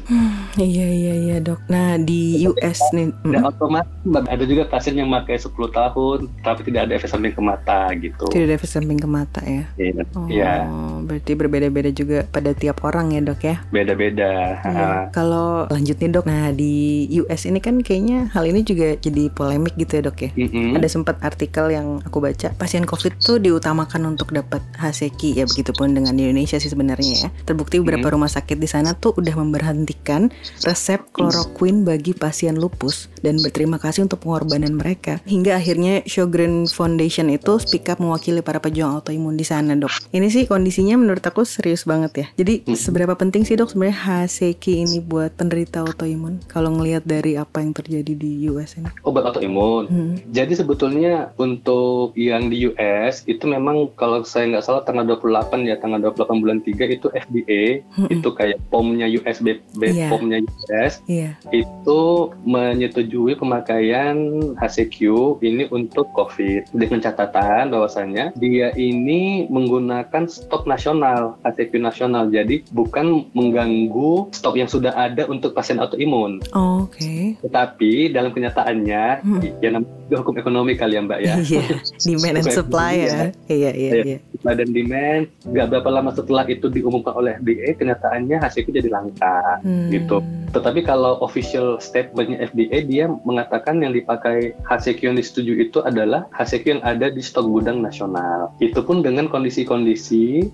Iya iya iya dok. Nah di US nih, mm, Dan otomatis Mbak, ada juga pasien yang pakai 10 tahun tapi tidak ada efek samping ke mata gitu. tidak ada efek samping ke mata ya? Iya, Oh, Iya, berarti berbeda-beda juga pada tiap orang ya dok ya? beda-beda. Iya. Ha. Kalau lanjut nih dok, nah di US ini kan kayaknya hal ini juga jadi polemik gitu ya dok ya? Mm-mm. Ada sempat artikel yang aku baca, pasien COVID tuh diutamakan untuk dapat Haseki ya begitupun dengan di Indonesia sih sebenarnya ya. Terbukti beberapa rumah sakit di sana tuh udah memberhentikan resep kloroquine bagi pasien lupus dan berterima kasih untuk pengorbanan mereka. Hingga akhirnya Sjogren Foundation itu speak up mewakili para pejuang autoimun di sana dok. Ini sih kondisinya menurut aku serius banget ya. Jadi seberapa penting sih dok sebenarnya Haseki ini buat penderita autoimun? Kalau ngelihat dari apa yang terjadi di US ini. Obat autoimun. Hmm. Jadi sebetulnya untuk yang di US itu memang kalau saya nggak salah tanggal 28 ya tanggal 28 bulan 3 itu FDA Mm-mm. itu kayak POM-nya US, Iya. POM-nya US Iya. itu menyetujui pemakaian HCQ ini untuk COVID dengan catatan bahwasanya dia ini menggunakan stok nasional HCQ nasional jadi bukan mengganggu stok yang sudah ada untuk pasien autoimun Oh, Oke. tetapi dalam kenyataannya Hmm. ya namanya hukum ekonomi kali ya mbak ya Iya, demand and supply ya. Iya, iya, Iya. iya. supply dan demand nggak berapa lama setelah itu diumumkan oleh FDA kenyataannya HCQ jadi langka Hmm. gitu. Tetapi kalau official statementnya FDA dia mengatakan yang dipakai HCQ yang disetujui itu adalah HCQ yang ada di stok gudang nasional. Itu pun dengan kondisi-kondisi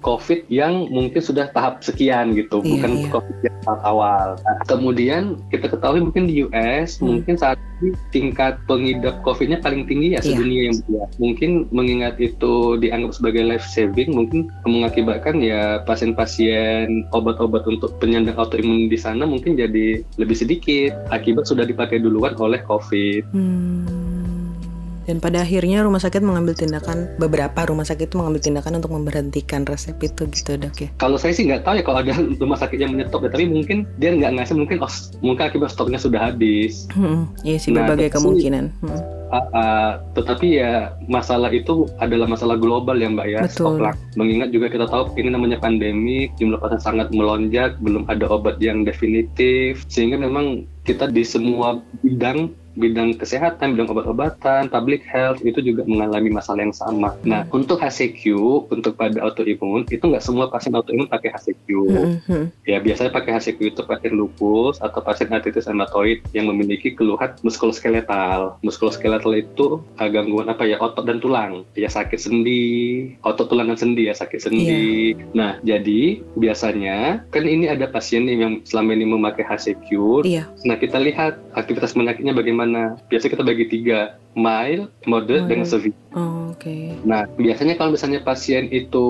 COVID yang mungkin sudah tahap sekian gitu, Iya, bukan iya. COVID yang tahap awal. Nah, kemudian kita ketahui mungkin di US Hmm. mungkin saat ini tingkat pengidap COVID-nya paling tinggi ya Iya. sedunia yang ya. Mungkin mengingat itu dianggap sebagai life saving, mungkin mengakibatkan ya pasien-pasien obat-obat untuk penyandang autoimun di sana mungkin jadi lebih sedikit akibat sudah dipakai duluan oleh COVID. Hmm. Dan pada akhirnya rumah sakit mengambil tindakan beberapa rumah sakit itu mengambil tindakan untuk memberhentikan resep itu gitu dok ya. Kalau saya sih nggak tahu ya kalau ada rumah sakit yang menyetop ya, tapi mungkin dia nggak ngasih mungkin oh, mungkin akibat stoknya sudah habis. Hmm, Iya sih Nah, berbagai kemungkinan. Hmm. Ah, ah, tetapi ya masalah itu adalah masalah global ya mbak ya Betul. stok Mengingat juga kita tahu ini namanya pandemi, jumlah pasien sangat melonjak, belum ada obat yang definitif, sehingga memang kita di semua bidang bidang kesehatan, bidang obat-obatan, public health itu juga mengalami masalah yang sama. Nah, untuk HCQ, untuk pada autoimun itu nggak semua pasien autoimun pakai HCQ. Hmm, hmm. Ya biasanya pakai HCQ itu pasien lupus atau pasien artritis rheumatoid yang memiliki keluhan muskuloskeletal. Muskuloskeletal itu uh, gangguan apa ya otot dan tulang. Ya sakit sendi, otot tulang dan sendi ya sakit sendi. Nah jadi biasanya kan ini ada pasien yang selama ini memakai HCQ. Iya. Nah kita lihat aktivitas penyakitnya bagaimana. Biasanya kita bagi tiga, mild, moderate, dan Mild. severe. Oh, Oke. Nah, biasanya kalau misalnya pasien itu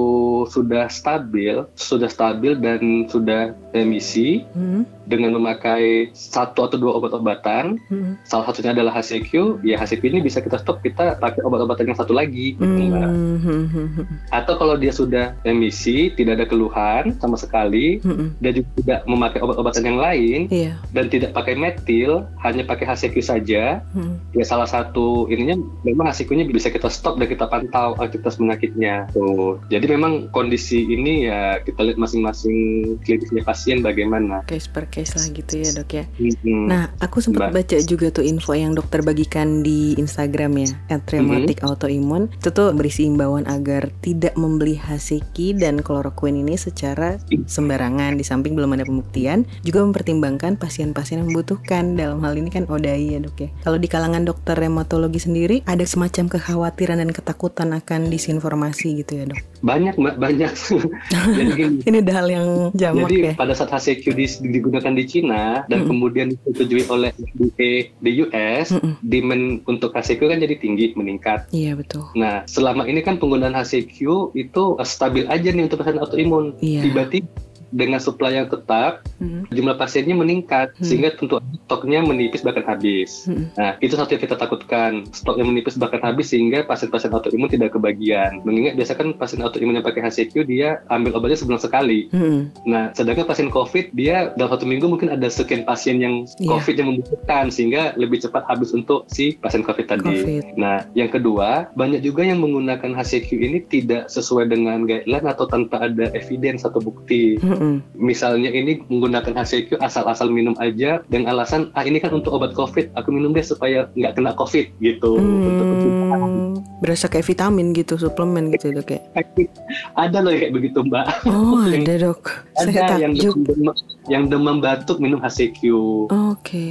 sudah stabil, sudah stabil dan sudah remisi Hmm, dengan memakai satu atau dua obat-obatan, hmm. salah satunya adalah HCQ, ya HCQ ini bisa kita stop, kita pakai obat-obatan yang satu lagi, gitu, Mbak. Hmm, hmm, hmm. Atau kalau dia sudah remisi, tidak ada keluhan sama sekali, Hmm, dia juga tidak memakai obat-obatan yang lain Iya. dan tidak pakai metil, hanya pakai HCQ saja, Hmm. ya salah satu ininya memang HCQ-nya bisa kita stop dan kita pantau aktivitas penyakitnya. Tuh. Jadi memang kondisi ini ya kita lihat masing-masing klinisnya pasien bagaimana. Case per case lah gitu ya dok ya. Hmm. Nah, aku sempat Mbak. baca juga tuh info yang dokter bagikan di Instagram ya, at rheumatic autoimmune. Itu tuh berisi imbauan agar tidak membeli Haseki dan kloroquine ini secara sembarangan. Di samping belum ada pembuktian, juga mempertimbangkan pasien-pasien yang membutuhkan. Dalam hal ini kan ODAI ya dok ya. Kalau di kalangan dokter rheumatologi sendiri, ada semacam kekhawatiran dan ketakutan akan disinformasi gitu ya dok. Banyak mbak, banyak. Jadi Ini udah hal yang jamak Jadi ya. pada saat HCQ di- digunakan di Cina dan Mm-mm. kemudian disetujui oleh FDA di US, Mm-mm. demand untuk HCQ kan jadi tinggi, meningkat. Iya betul. Nah, selama ini kan penggunaan HCQ itu eh, stabil aja nih untuk pasien autoimun. Iya. Tiba-tiba dengan supply yang tetap, Mm-mm. jumlah pasiennya meningkat Hmm. sehingga tentu stoknya menipis bahkan habis. Mm-mm. Nah, itu satu yang kita takutkan. Stoknya menipis bahkan habis sehingga pasien-pasien autoimun tidak kebagian. Mengingat biasa kan pasien autoimun yang pakai HCQ dia ambil obatnya sebulan sekali. Mm-mm. Nah, sedangkan pasien COVID dia dalam satu minggu mungkin ada sekian pasien yang Iya. COVID yang membutuhkan sehingga lebih cepat habis untuk si pasien COVID tadi. COVID. Nah, yang kedua, banyak juga yang menggunakan HCQ ini tidak sesuai dengan guideline atau tanpa ada evidence atau bukti. Mm-mm. Misalnya ini menggunakan HCQ asal-asal minum aja dengan alasan ah ini kan untuk obat COVID, aku minum deh supaya nggak kena COVID gitu. Untuk pencegahan. Hmm, berasa kayak vitamin gitu, suplemen gitu dok ya. Ada loh yang kayak begitu mbak. Oh Yang- ada dok, saya Ada yang takjub. demam, yang demam batuk minum HCQ. Oke.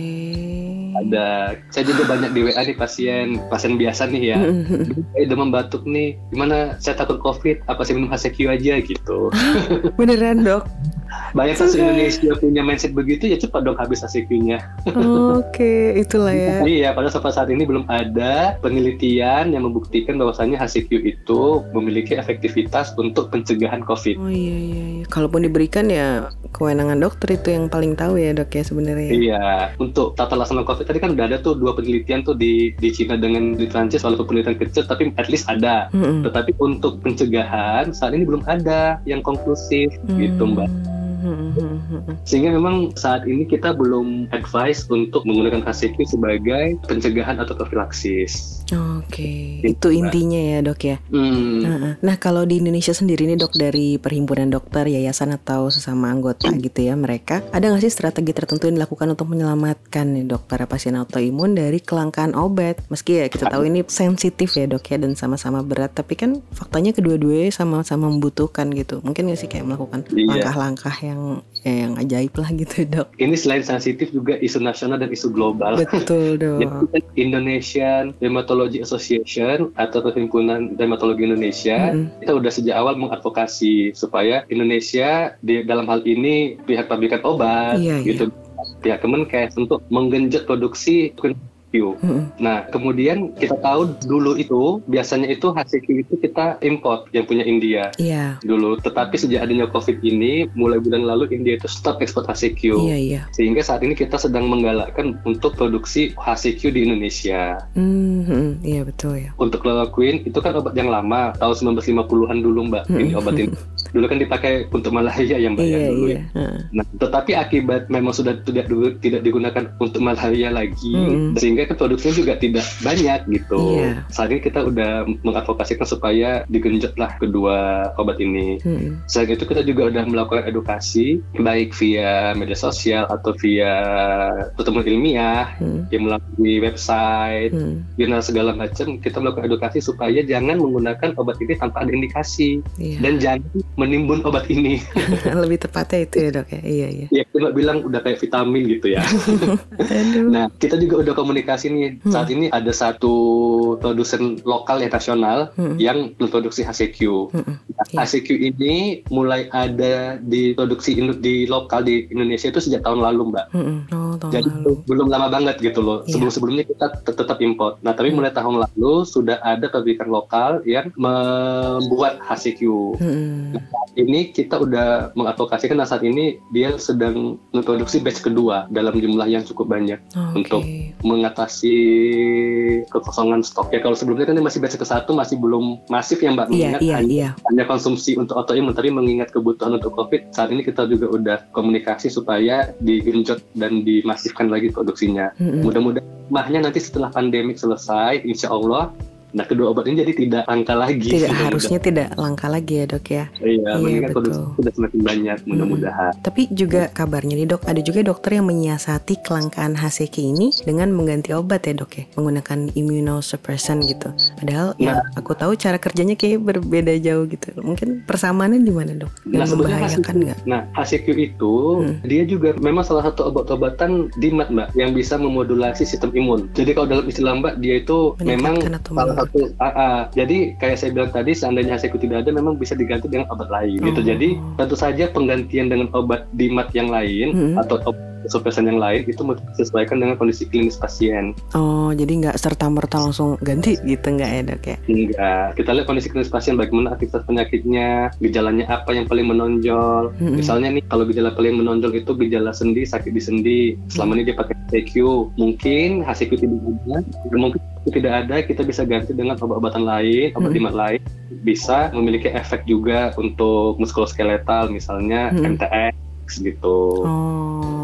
ada saya juga banyak di WA nih pasien pasien biasa nih ya Mm-mm. eh demam batuk nih gimana saya takut covid apa saya minum HCQ aja gitu Beneran dok. banyak Oke. Indonesia punya mindset begitu ya cepat dong habis HCQ-nya Oke, itulah ya. iya padahal sampai saat ini belum ada penelitian yang membuktikan bahwasannya HCQ itu memiliki efektivitas untuk pencegahan covid Oh iya iya. iya. Kalaupun diberikan ya kewenangan dokter itu yang paling tahu ya dok ya sebenarnya. Iya, untuk tata laksana COVID tadi kan udah ada tuh dua penelitian tuh di di Cina dengan di Prancis walaupun penelitian kecil tapi at least ada. Mm-mm. Tetapi untuk pencegahan saat ini belum ada yang konklusif gitu Mbak. Mm-mm. Sehingga memang saat ini kita belum advice untuk menggunakan HCQ sebagai pencegahan atau profilaksis. Oke, Gitu, itu intinya ya dok ya. Hmm. Nah kalau di Indonesia sendiri nih dok dari perhimpunan dokter, yayasan atau sesama anggota gitu ya mereka, ada nggak sih strategi tertentu yang dilakukan untuk menyelamatkan nih dok para pasien autoimun dari kelangkaan obat? Meski ya kita tahu ini sensitif ya dok ya dan sama-sama berat, tapi kan faktanya kedua-duanya sama-sama membutuhkan gitu. Mungkin nggak sih kayak melakukan Iya. langkah-langkah yang ya, yang ajaib lah gitu dok. Ini selain sensitif juga isu nasional dan isu global. Betul dok. kan Indonesian Dermatology Association atau Perhimpunan Dermatologi Indonesia Mm-mm. kita udah sejak awal mengadvokasi supaya Indonesia di dalam hal ini pihak pabrikan obat Iya, gitu pihak Kemenkes untuk menggenjot produksi HCQ. Mm-mm. Nah, kemudian kita tahu dulu itu biasanya itu HCQ itu kita import yang punya India Iya, dulu. Tetapi sejak adanya COVID ini, mulai bulan lalu India itu stop ekspor HCQ. iya iya. Sehingga saat ini kita sedang menggalakkan untuk produksi HCQ di Indonesia. Hmm, hmm, iya betul ya. Untuk chloroquine itu kan obat yang lama, tahun 1950-an dulu Mbak. Ini Hmm. obat ini. Dulu kan dipakai untuk malaria ya Mbak ya Iya dulu. iya. ya. Nah, tetapi akibat memang sudah tidak tidak digunakan untuk malaria lagi, Mm-mm. sehingga kan produksinya juga tidak banyak gitu. Iya. Saat ini kita udah mengadvokasikan supaya digenjotlah kedua obat ini. Hmm. Selain itu kita juga udah melakukan edukasi baik via media sosial atau via pertemuan ilmiah, Hmm. yang melalui website, Hmm. jurnal segala macam. Kita melakukan edukasi supaya jangan menggunakan obat ini tanpa ada indikasi Iya. dan jangan menimbun obat ini. Lebih tepatnya itu ya dok ya. Iya iya. ya kita bilang udah kayak vitamin gitu ya. Nah, kita juga udah komunikasi nih. Hmm. Saat ini ada satu produsen lokal ya nasional Hmm. yang memproduksi HCQ. Hmm. Nah, Iya. Ini mulai ada di produksi in- di lokal di Indonesia itu sejak tahun lalu, Mbak. Hmm. Oh tahun Jadi lalu. belum lama banget gitu loh. Iya. Sebelum-sebelumnya kita tet- tetap import. Nah, tapi Hmm. mulai tahun lalu sudah ada pabrikan lokal yang membuat HCQ. Hmm. Ini kita udah mengadvokasikan nah saat ini dia sedang memproduksi batch kedua dalam jumlah yang cukup banyak Oke. untuk mengatasi kekosongan stok ya kalau sebelumnya kan masih batch ke satu masih belum masif ya mbak Iya mengingat iya hanya, iya. hanya konsumsi untuk autoimun tapi mengingat kebutuhan untuk covid saat ini kita juga udah komunikasi supaya digenjot dan dimasifkan lagi produksinya Hmm. mudah-mudahan mahnya nanti setelah pandemi selesai, insya Allah Nah, kedua obat ini jadi tidak langka lagi. Tidak harusnya tidak langka lagi ya dok ya. Iya, iya betul. sudah semakin banyak hmm. mudah-mudahan. Hmm. Tapi juga kabarnya nih dok, ada juga dokter yang menyiasati kelangkaan HCG ini dengan mengganti obat ya dok ya, menggunakan immunosuppressant gitu. Padahal ya, nah, ya aku tahu cara kerjanya kayak berbeda jauh gitu. Mungkin persamaannya di mana dok? Yang nah, membahayakan nggak? Nah, HCQ itu hmm. dia juga memang salah satu obat-obatan dimat mbak yang bisa memodulasi sistem imun. Jadi kalau dalam istilah mbak dia itu memang salah satu uh, uh, jadi kayak saya bilang tadi seandainya hasilku tidak ada memang bisa diganti dengan obat lain gitu. oh. gitu jadi tentu saja penggantian dengan obat dimat yang lain hmm. atau obat supresan yang lain itu disesuaikan dengan kondisi klinis pasien. Oh, jadi nggak serta merta langsung ganti gitu nggak ya dok ya? Enggak. Kita lihat kondisi klinis pasien bagaimana aktivitas penyakitnya, gejalanya apa yang paling menonjol. Mm -hmm. Misalnya nih kalau gejala paling menonjol itu gejala sendi, sakit di sendi. Selama ini dia pakai HCQ, mungkin HCQ tidak ada, mungkin tidak ada kita bisa ganti dengan obat-obatan lain, obat hmm. lain bisa memiliki efek juga untuk muskuloskeletal misalnya hmm. MTX gitu. Oh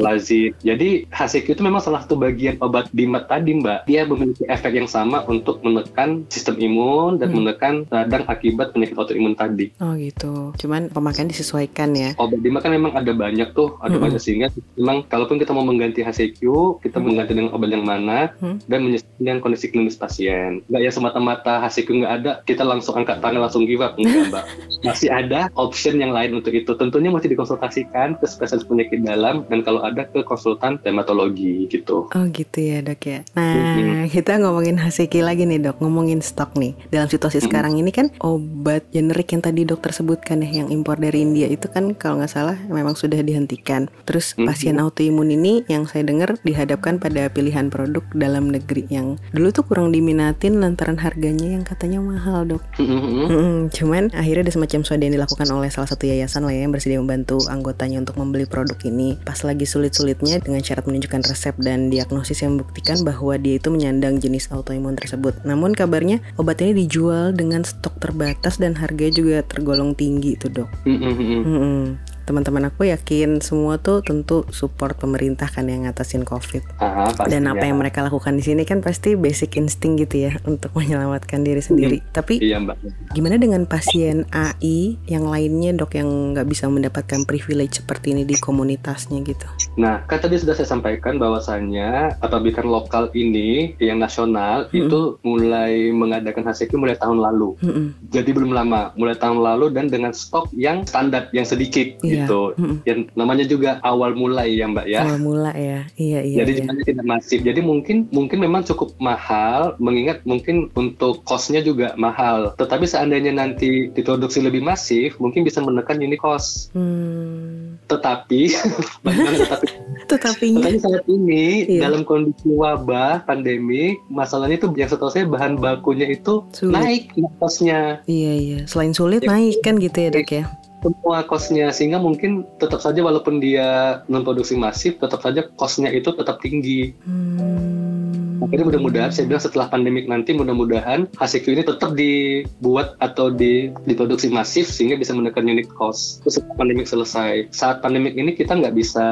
lazim. Jadi HCQ itu memang salah satu bagian obat dimat tadi Mbak. Dia memiliki efek yang sama untuk menekan sistem imun dan hmm. menekan radang akibat penyakit autoimun tadi. Oh gitu. Cuman pemakaian disesuaikan ya. Obat dimat kan memang ada banyak tuh, ada hmm. banyak sehingga memang kalaupun kita mau mengganti HCQ, kita hmm. mengganti dengan obat yang mana hmm. dan menyesuaikan kondisi klinis pasien. Enggak ya semata-mata HCQ nggak ada, kita langsung angkat tangan langsung give up enggak Mbak. Masih ada option yang lain untuk itu. Tentunya masih dikonsultasikan ke spesialis penyakit dalam dan kalau ada ke konsultan dermatologi gitu. Oh gitu ya dok ya. Nah mm-hmm. kita ngomongin Haseki lagi nih dok, ngomongin stok nih. Dalam situasi mm-hmm. sekarang ini kan obat generik yang tadi dokter sebutkan ya, yang impor dari India itu kan kalau nggak salah memang sudah dihentikan. Terus mm-hmm. pasien autoimun ini yang saya dengar dihadapkan pada pilihan produk dalam negeri yang dulu tuh kurang diminatin lantaran harganya yang katanya mahal dok. Mm-hmm. Mm-hmm. Cuman akhirnya ada semacam swada yang dilakukan oleh salah satu yayasan lah ya yang bersedia membantu anggotanya untuk membeli produk ini pas lagi sulit-sulitnya dengan syarat menunjukkan resep dan diagnosis yang membuktikan bahwa dia itu menyandang jenis autoimun tersebut. Namun kabarnya obat ini dijual dengan stok terbatas dan harganya juga tergolong tinggi itu dok. Mm -hmm. Mm -hmm teman-teman aku yakin semua tuh tentu support pemerintah kan yang ngatasin covid. Aha, dan apa yang mereka lakukan di sini kan pasti basic insting gitu ya untuk menyelamatkan diri sendiri. Iya, tapi iya, mbak. gimana dengan pasien AI yang lainnya dok yang nggak bisa mendapatkan privilege seperti ini di komunitasnya gitu? Nah kan tadi sudah saya sampaikan bahwasannya apabila lokal ini yang nasional -hmm. itu mulai mengadakan HCQ mulai tahun lalu. -hmm. jadi belum lama mulai tahun lalu dan dengan stok yang standar yang sedikit iya iya. gitu. Mm-hmm. Yang namanya juga awal mulai ya Mbak ya. Awal mulai ya. Iya iya. Jadi iya. tidak masif. Jadi mungkin mungkin memang cukup mahal mengingat mungkin untuk costnya juga mahal. Tetapi seandainya nanti diproduksi lebih masif mungkin bisa menekan unit cost. Hmm. Tetapi tetapi. Tetapi saat ini iya. dalam kondisi wabah pandemi masalahnya itu yang setahu saya bahan bakunya itu sulit. naik costnya. Iya iya. Selain sulit ya. naik kan gitu ya dok ya semua kosnya sehingga mungkin tetap saja walaupun dia non produksi masif tetap saja kosnya itu tetap tinggi. Hmm. Makanya mudah-mudahan saya bilang setelah pandemik nanti mudah-mudahan HCQ ini tetap dibuat atau di, diproduksi masif sehingga bisa menekan unit cost. Terus setelah pandemik selesai. Saat pandemik ini kita nggak bisa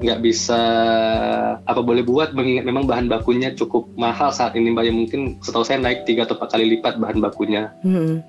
nggak bisa apa boleh buat mengingat memang bahan bakunya cukup mahal saat ini mbak ya mungkin setahu saya naik tiga atau empat kali lipat bahan bakunya. Hmm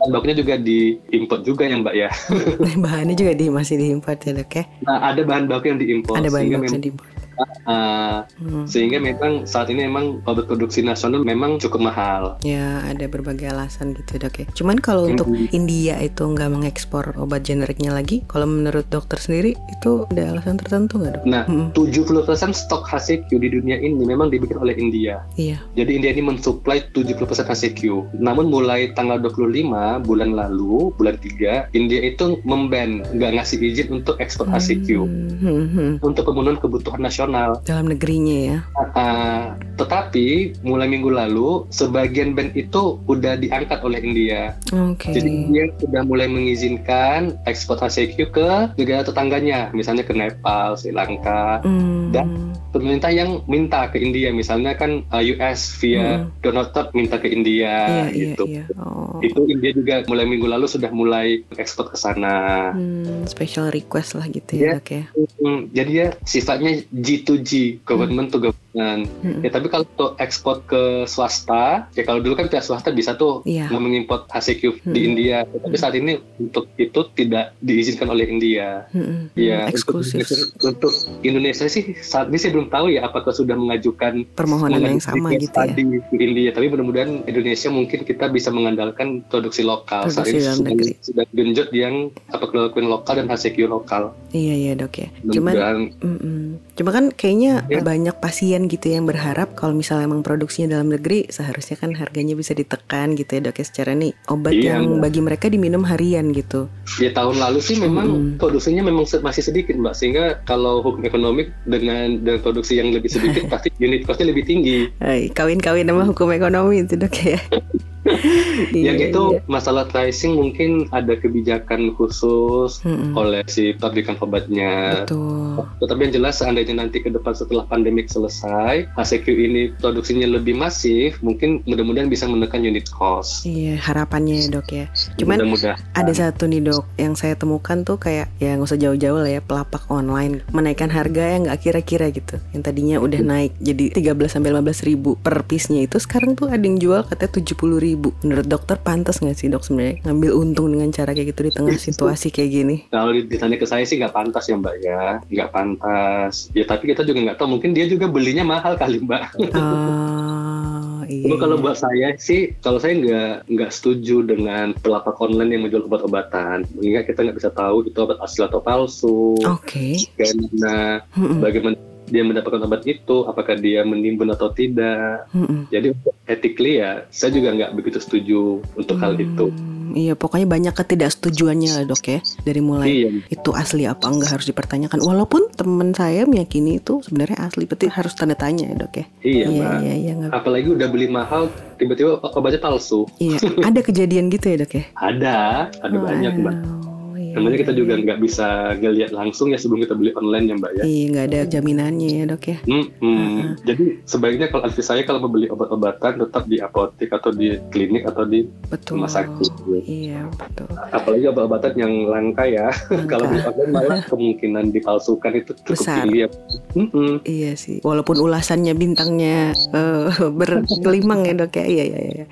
bahan bakunya juga diimpor juga ya mbak ya. Bahannya juga di masih diimpor ya dok ya? Nah ada bahan baku yang diimpor ada bahan baku yang diimpor Uh, hmm. Sehingga memang saat ini memang obat produksi nasional memang cukup mahal. Ya ada berbagai alasan gitu dok ya. Cuman kalau hmm. untuk India itu nggak mengekspor obat generiknya lagi, kalau menurut dokter sendiri itu ada alasan tertentu nggak dok? Nah, hmm. 70% stok HCQ di dunia ini memang dibikin oleh India. Iya. Jadi India ini mensuplai 70% HCQ. Namun mulai tanggal 25 bulan lalu, bulan 3, India itu memban nggak ngasih izin untuk ekspor hmm. HCQ. Hmm. Hmm. Untuk pemenuhan kebutuhan nasional nasional. Dalam negerinya ya. Uh, tetapi mulai minggu lalu sebagian band itu udah diangkat oleh India. Okay. Jadi India sudah mulai mengizinkan ekspor HCQ ke negara tetangganya, misalnya ke Nepal, Sri Lanka, mm. dan pemerintah yang minta ke India, misalnya kan uh, US via mm. Donald Trump minta ke India yeah, iya, gitu. Yeah, yeah. Oh. Itu India juga mulai minggu lalu sudah mulai ekspor ke sana. Mm, special request lah gitu ya, ya. Mm, jadi ya sifatnya G2G, government to government Kan. Mm-mm. Ya tapi kalau untuk ekspor ke swasta, ya kalau dulu kan pihak swasta bisa tuh Iya. mengimpor HCQ di Mm-mm. India. Tapi saat ini untuk itu tidak diizinkan oleh India. Mm-mm. Ya, eksklusif Untuk, untuk Indonesia sih saat ini saya belum tahu ya apakah sudah mengajukan permohonan yang sama gitu ya. di India. Tapi mudah-mudahan Indonesia mungkin kita bisa mengandalkan produksi lokal. saat Produksi ini dalam sudah, sudah genjot yang apa chloroquine lokal dan HCQ lokal. Iya iya dok ya. Cuman. Cuma kan kayaknya Ya. banyak pasien gitu yang berharap kalau misalnya emang produksinya dalam negeri seharusnya kan harganya bisa ditekan gitu ya dok ya secara nih obat Iya, yang Mbak. bagi mereka diminum harian gitu. Ya tahun lalu sih memang Mm-mm. produksinya memang masih sedikit mbak sehingga kalau hukum ekonomi dengan dengan produksi yang lebih sedikit pasti unit costnya lebih tinggi. Hai, kawin-kawin sama hukum ekonomi itu dok ya. Iya, yang itu iya. masalah pricing mungkin ada kebijakan khusus Mm-mm. oleh si pabrikan obatnya. Betul. Tetapi yang jelas seandainya nanti ke depan setelah pandemik selesai, HCQ ini produksinya lebih masif, mungkin mudah-mudahan bisa menekan unit cost. Iya harapannya ya dok ya. Cuman ada satu nih dok yang saya temukan tuh kayak ya nggak usah jauh-jauh lah ya pelapak online menaikkan harga yang nggak kira-kira gitu yang tadinya udah naik jadi 13 sampai 15 ribu per piece-nya itu sekarang tuh ada yang jual katanya 70 ribu menurut dokter pantas nggak sih dok sebenarnya ngambil untung dengan cara kayak gitu di tengah situasi kayak gini? Kalau ditanya ke saya sih nggak pantas ya mbak ya, nggak pantas. Ya tapi kita juga nggak tahu, mungkin dia juga belinya mahal kali mbak. oh iya kalau buat saya sih, kalau saya nggak nggak setuju dengan pelapak online yang menjual obat-obatan, mengingat kita nggak bisa tahu itu obat asli atau palsu, oke. Bagaimana Mm-mm. bagaimana dia mendapatkan obat itu, apakah dia menimbun atau tidak. Mm-mm. Jadi untuk ethically ya, saya juga nggak begitu setuju untuk hal itu. Hmm, iya pokoknya banyak ketidaksetujuannya lah dok ya dari mulai Iya, itu asli apa enggak harus dipertanyakan walaupun teman saya meyakini itu sebenarnya asli berarti harus tanda tanya ya dok ya iya, iya mbak. iya iya nggak- Apalagi udah beli mahal, tiba-tiba obatnya palsu. iya ada kejadian gitu ya dok ya Ada, ada banyak mbak. Namanya kita juga nggak bisa ngelihat langsung ya sebelum kita beli online ya mbak ya. iya nggak ada jaminannya ya dok ya Hmm, hmm. Ah. Jadi sebaiknya kalau advice saya kalau membeli obat-obatan tetap di apotek atau di klinik atau di betul rumah sakit. iya betul Apalagi obat-obatan yang langka ya. kalau beli online malah kemungkinan dipalsukan itu cukup Besar. tinggi ya. Hmm, hmm. iya sih walaupun ulasannya bintangnya eh, bergelimang ya dok ya iya iya iya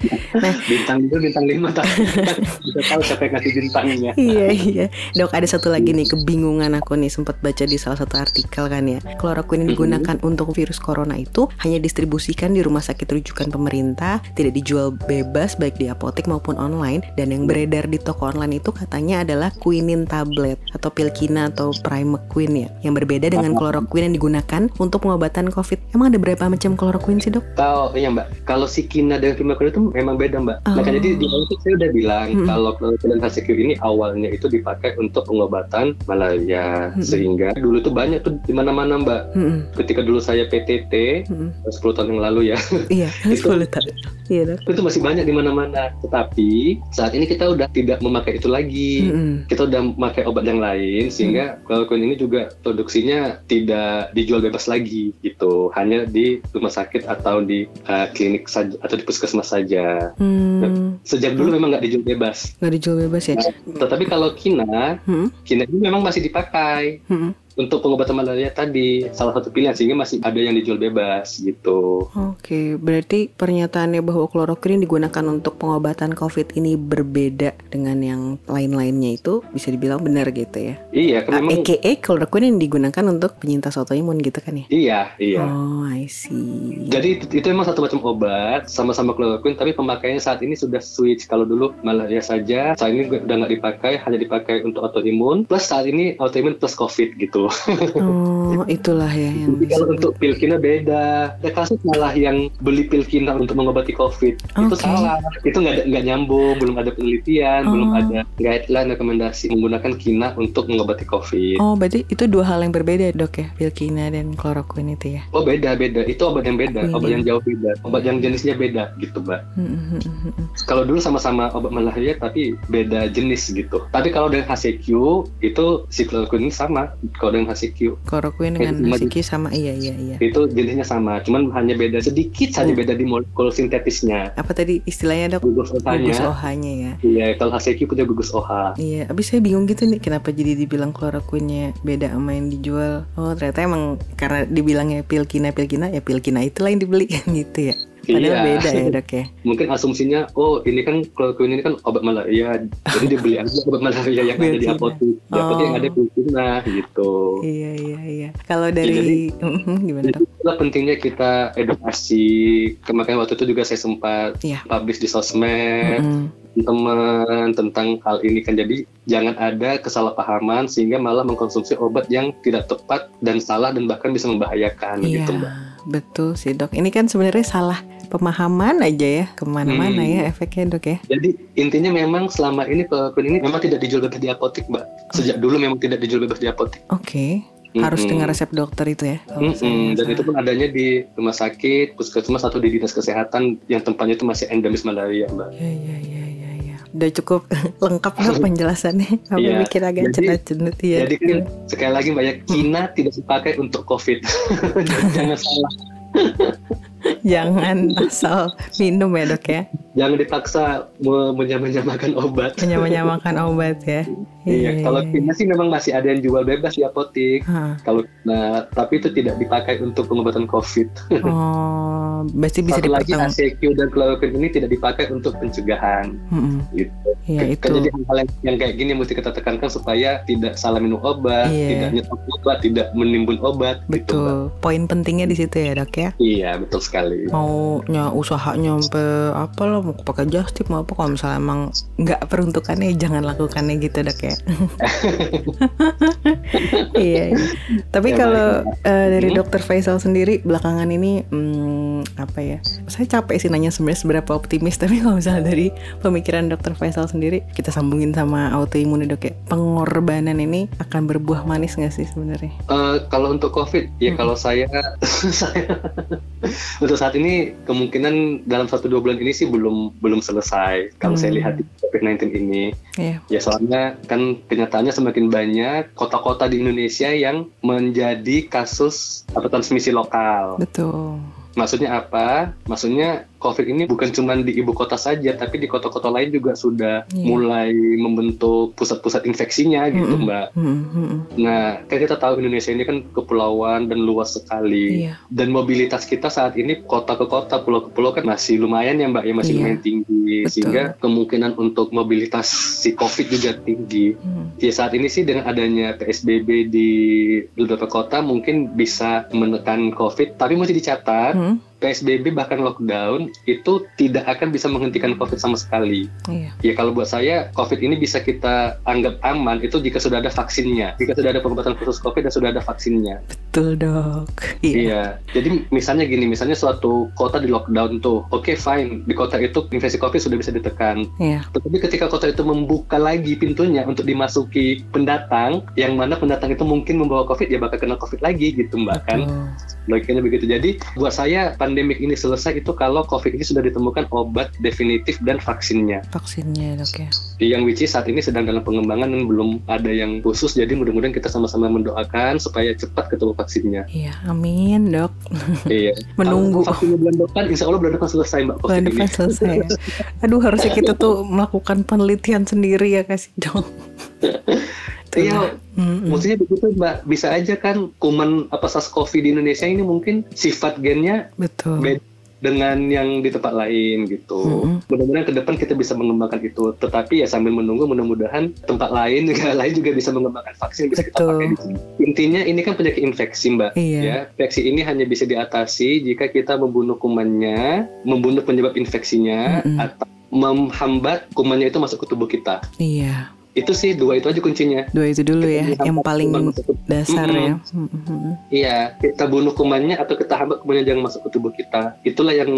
Bintang itu bintang lima tapi kita tahu siapa yang ngasih bintangnya. iya iya dok ada satu lagi nih kebingungan aku nih sempat baca di salah satu artikel kan ya kloroquine yang digunakan untuk virus corona itu hanya distribusikan di rumah sakit rujukan pemerintah tidak dijual bebas baik di apotek maupun online dan yang beredar di toko online itu katanya adalah quinine tablet atau pilkina atau primequine ya yang berbeda dengan kloroquine yang digunakan untuk pengobatan covid emang ada berapa macam kloroquine sih dok Tahu iya mbak. Kalau si Kina dan Primaquine itu memang beda mbak. Oh. Makanya di, di awal saya udah bilang Hmm. kalau kloroquine dan HCQ ini awalnya itu dipakai untuk pengobatan malaria. Hmm. Sehingga dulu tuh banyak tuh di mana-mana mbak. Mm-mm, Ketika dulu saya PTT mm-mm. 10 tahun yang lalu ya, iya Itu- 10 tahun iya itu masih banyak di mana-mana. Tetapi saat ini kita udah tidak memakai itu lagi. Mm-mm. Kita udah memakai obat yang lain sehingga kloroquine ini juga produksinya tidak dijual bebas lagi gitu, hanya di rumah sakit atau di uh, klinik saja atau di puskesmas saja. Hmm, Sejak dulu memang nggak dijual bebas. nggak dijual bebas ya? Tetapi kalau kina, Hmm, kina ini memang masih dipakai. Hmm. Untuk pengobatan malaria tadi salah satu pilihan sehingga masih ada yang dijual bebas gitu. Oke, berarti pernyataannya bahwa kloroquine digunakan untuk pengobatan COVID ini berbeda dengan yang lain-lainnya itu bisa dibilang benar gitu ya? Iya, kan Ah, memang AKA kloroquine yang digunakan untuk penyintas autoimun gitu kan ya? iya, iya. Oh, I see. Jadi itu, itu memang satu macam obat, sama-sama kloroquine, tapi pemakaiannya saat ini sudah switch. Kalau dulu malaria saja, saat ini udah nggak dipakai, hanya dipakai untuk autoimun. Plus saat ini autoimun plus COVID gitu. Oh, itulah ya yang Jadi kalau untuk pilkina beda. Ada kasus malah yang beli pilkina untuk mengobati COVID. Itu Oke. salah. Itu nggak nggak nyambung, belum ada penelitian, Oh. belum ada guideline rekomendasi menggunakan kina untuk mengobati COVID. Oh, berarti itu dua hal yang berbeda dok ya, pilkina dan kloroquine itu ya? Oh beda beda, itu obat yang beda, Iya. obat yang jauh beda, obat yang jenisnya beda gitu mbak. Hmm, hmm. Kalau dulu sama-sama obat malaria tapi beda jenis gitu. Tapi kalau dengan HCQ itu si kloroquine ini sama. Kalau dengan HCQ. Chloroquine dengan Eh, HCQ sama iya iya iya. Itu jenisnya sama, cuman hanya beda sedikit saja Hmm. beda di molekul sintetisnya. Apa tadi istilahnya dok? Gugus Gugus OH-nya. OH-nya ya. Iya, kalau HCQ punya gugus OH. Iya, abis saya bingung gitu nih kenapa jadi dibilang chloroquine-nya beda sama yang dijual. Oh, ternyata emang karena dibilangnya pilkina pilkina ya pilkina itulah yang dibeli kan gitu ya. Padahal Iya. beda ya dok ya. Mungkin asumsinya, oh ini kan chloroquine ini kan obat malaria, jadi dibeli aja obat malaria yang ada di apotek. Di apotek yang Oh. ada pilkina gitu. Iya iya iya. Kalau dari Mhm, gimana Jadi dok? itulah pentingnya kita edukasi. Kemarin waktu itu juga saya sempat Iya. publish di sosmed Mm-mm. teman tentang hal ini kan. Jadi jangan ada kesalahpahaman sehingga malah mengkonsumsi obat yang tidak tepat dan salah dan bahkan bisa membahayakan Iya, gitu mbak. betul sih dok. Ini kan sebenarnya salah pemahaman aja ya ke mana-mana Hmm. ya efeknya dok ya. Jadi intinya memang selama ini chloroquine ini memang tidak dijual bebas di apotek mbak. Sejak dulu memang tidak dijual bebas di apotek. Oke, harus Mm-mm. dengan resep dokter itu ya. Mm-mm, nggak dan itu pun adanya di rumah sakit, puskesmas atau di dinas kesehatan yang tempatnya itu masih endemis malaria, mbak. Iya iya iya iya. iya. Udah cukup lengkap dok penjelasannya. Apa Iya, mikir agak cenut-cenut ya. Jadi kan sekali lagi mbak ya, Kina tidak dipakai untuk COVID. Jangan salah. Jangan asal minum ya dok ya. Jangan dipaksa me- menyamakan obat. Menyamakan obat ya. Iya, kalau Kina sih memang masih ada yang jual bebas di apotek. Hah. Kalau nah, tapi itu tidak dipakai untuk pengobatan COVID. Oh, berarti bisa Satu lagi. ACQ dan chloroquine ini tidak dipakai untuk pencegahan. Mm-mm. Gitu. Iya Kan itu. jadi hal-hal yang, yang kayak gini mesti kita tekankan supaya tidak salah minum obat, Iya. tidak nyetok obat, tidak menimbun obat. Gitu. Betul. Poin pentingnya di situ ya dok ya. Iya, betul sekali. Maunya usahanya sampai apa lah mau pakai just tip mau apa kalau misalnya emang nggak peruntukannya jangan lakukannya gitu dok ya. iya. iya. Tapi Ya, kalau eh, dari Hmm. dokter Faisal sendiri belakangan ini hmm, apa ya? Saya capek sih nanya sebenarnya seberapa optimis tapi kalau misalnya dari pemikiran dokter Faisal sendiri kita sambungin sama autoimun dok ya. Pengorbanan ini akan berbuah manis nggak sih sebenarnya? Eh, kalau untuk COVID, ya Hmm. kalau saya, saya untuk saat ini kemungkinan dalam satu dua bulan ini sih belum belum selesai. Kalau saya Hmm. lihat di COVID-19 ini, Iya. ya soalnya kan kenyataannya semakin banyak kota-kota di Indonesia yang menjadi kasus atau transmisi lokal. Betul. Maksudnya apa? Maksudnya COVID ini bukan cuma di ibu kota saja, tapi di kota-kota lain juga sudah Iya. mulai membentuk pusat-pusat infeksinya gitu, Mm-mm. Mbak. Hmm, hmm, hmm. Nah, kan kita tahu Indonesia ini kan kepulauan dan luas sekali. Iya. Dan mobilitas kita saat ini kota ke kota, pulau ke pulau kan masih lumayan ya Mbak, ya masih Iya. lumayan tinggi. Betul. Sehingga kemungkinan untuk mobilitas si COVID juga tinggi. Hmm. Ya saat ini sih dengan adanya PSBB di beberapa kota mungkin bisa menekan COVID, tapi mesti dicatat Hmm. PSBB bahkan lockdown itu tidak akan bisa menghentikan COVID sama sekali. Iya. Ya kalau buat saya COVID ini bisa kita anggap aman itu jika sudah ada vaksinnya, jika sudah ada pengobatan khusus COVID dan sudah ada vaksinnya. Betul dok. Iya. Iya. Jadi misalnya gini, misalnya suatu kota di lockdown tuh, oke fine di kota itu infeksi COVID sudah bisa ditekan. Iya. Tetapi ketika kota itu membuka lagi pintunya untuk dimasuki pendatang, yang mana pendatang itu mungkin membawa COVID, ya bakal kena COVID lagi gitu mbak kan? Betul. Logikanya begitu. Jadi buat saya pandemik ini selesai itu kalau COVID ini sudah ditemukan obat definitif dan vaksinnya. Vaksinnya dok ya. Yang which is saat ini sedang dalam pengembangan dan belum ada yang khusus. Jadi mudah-mudahan kita sama-sama mendoakan supaya cepat ketemu vaksinnya. Iya. Amin dok. iya. Menunggu. Kalau vaksinnya bulan depan, insya Allah bulan depan selesai mbak Bulan ini. depan selesai ya. Aduh harusnya kita tuh melakukan penelitian sendiri ya kasih dong. Iya, Mm-mm. maksudnya begitu mbak. Bisa aja kan kuman apa SARS-CoV di Indonesia ini mungkin sifat gennya Betul. beda dengan yang di tempat lain gitu. Mm-mm. Mudah-mudahan ke depan kita bisa mengembangkan itu. Tetapi ya sambil menunggu mudah-mudahan tempat lain negara lain juga bisa mengembangkan vaksin yang bisa kita Betul. pakai di sini. Intinya ini kan penyakit infeksi mbak. Iya. Ya, infeksi ini hanya bisa diatasi jika kita membunuh kumannya, membunuh penyebab infeksinya, Mm-mm. atau menghambat kumannya itu masuk ke tubuh kita. Iya. Itu sih dua itu aja kuncinya. Dua itu dulu ya. Kita Yang menghambat paling dasar Mm-mm. ya. Mm-mm. Iya, kita bunuh kumannya atau kita hambat kumannya jangan masuk ke tubuh kita. Itulah yang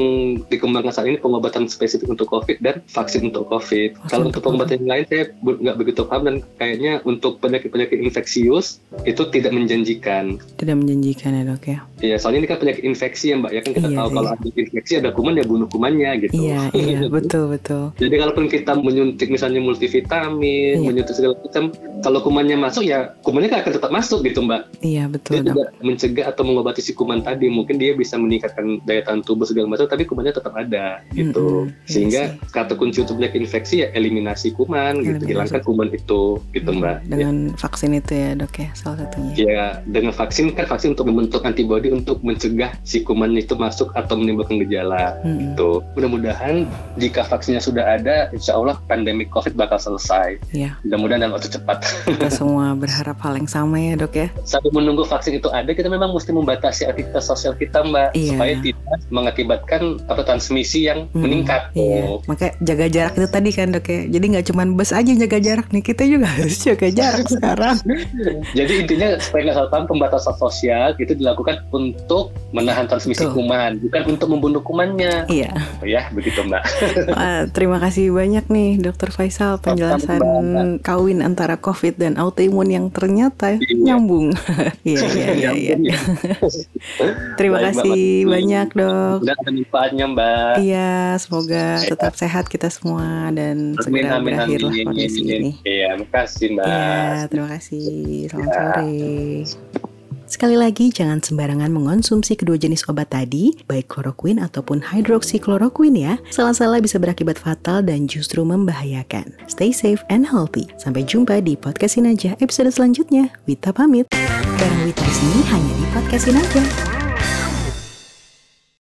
dikembangkan saat ini pengobatan spesifik untuk COVID dan vaksin untuk COVID. Kalau untuk pengobatan yang lain saya nggak begitu paham dan kayaknya untuk penyakit-penyakit infeksius itu tidak menjanjikan. Tidak menjanjikan ya dok ya. Iya, soalnya ini kan penyakit infeksi ya Mbak. Ya kan kita Iya tahu sih. kalau ada infeksi ada kuman ya bunuh kumannya gitu. Iya iya betul betul. Jadi kalaupun kita menyuntik misalnya multivitamin, Iya. Menyentuh segala macam. Kalau kumannya masuk ya kumannya kan akan tetap masuk gitu mbak. Iya betul. Dia tidak mencegah atau mengobati si kuman tadi. Mungkin dia bisa meningkatkan daya tahan tubuh segala macam, tapi kumannya tetap ada gitu. Iya Sehingga sih. kata kunci untuk mencegah infeksi ya eliminasi kuman gitu, Eliminasi. hilangkan kuman itu gitu mbak. Ya. Dengan vaksin itu ya dok ya salah satunya. Ya, dengan vaksin kan vaksin untuk membentuk antibodi untuk mencegah si kuman itu masuk atau menimbulkan gejala. Mm-mm. Gitu. Mudah-mudahan jika vaksinnya sudah ada, insya Allah pandemi COVID bakal selesai. Iya Mudah-mudahan dalam waktu cepat. kita semua berharap hal yang sama ya dok ya. Sambil menunggu vaksin itu ada, kita memang mesti membatasi aktivitas sosial kita, Mbak, Iya. supaya tidak mengakibatkan apa transmisi yang Mm-mm. meningkat. Iya, Oh. makanya jaga jarak itu tadi kan dok ya. Jadi nggak cuma bus aja jaga jarak nih, kita juga harus jaga jarak sekarang. Jadi intinya supaya nggak salah paham pembatasan sosial itu dilakukan untuk menahan transmisi Betul. kuman, bukan untuk membunuh kumannya. Iya, Ya, begitu, Mbak. Wah, terima kasih banyak nih Dokter Faisal penjelasan Kawin antara COVID dan autoimun yang ternyata Iya. nyambung. Iya, iya, iya. iya. Nyambung, ya. Terima Baik, kasih Mati. banyak dok. Dan manfaatnya, Mbak. Iya, semoga Iya. tetap sehat kita semua dan Amin, segera amin, berakhirlah amin. kondisi ini. Iya, makasih, Mbak. Iya, terima kasih. Selamat sore. Sekali lagi, jangan sembarangan mengonsumsi kedua jenis obat tadi, baik chloroquine ataupun hydroxychloroquine ya. Salah-salah bisa berakibat fatal dan justru membahayakan. Stay safe and healthy. Sampai jumpa di Podcastin Aja episode selanjutnya. Wita pamit. Bareng Wita di sini hanya di Podcastin Aja.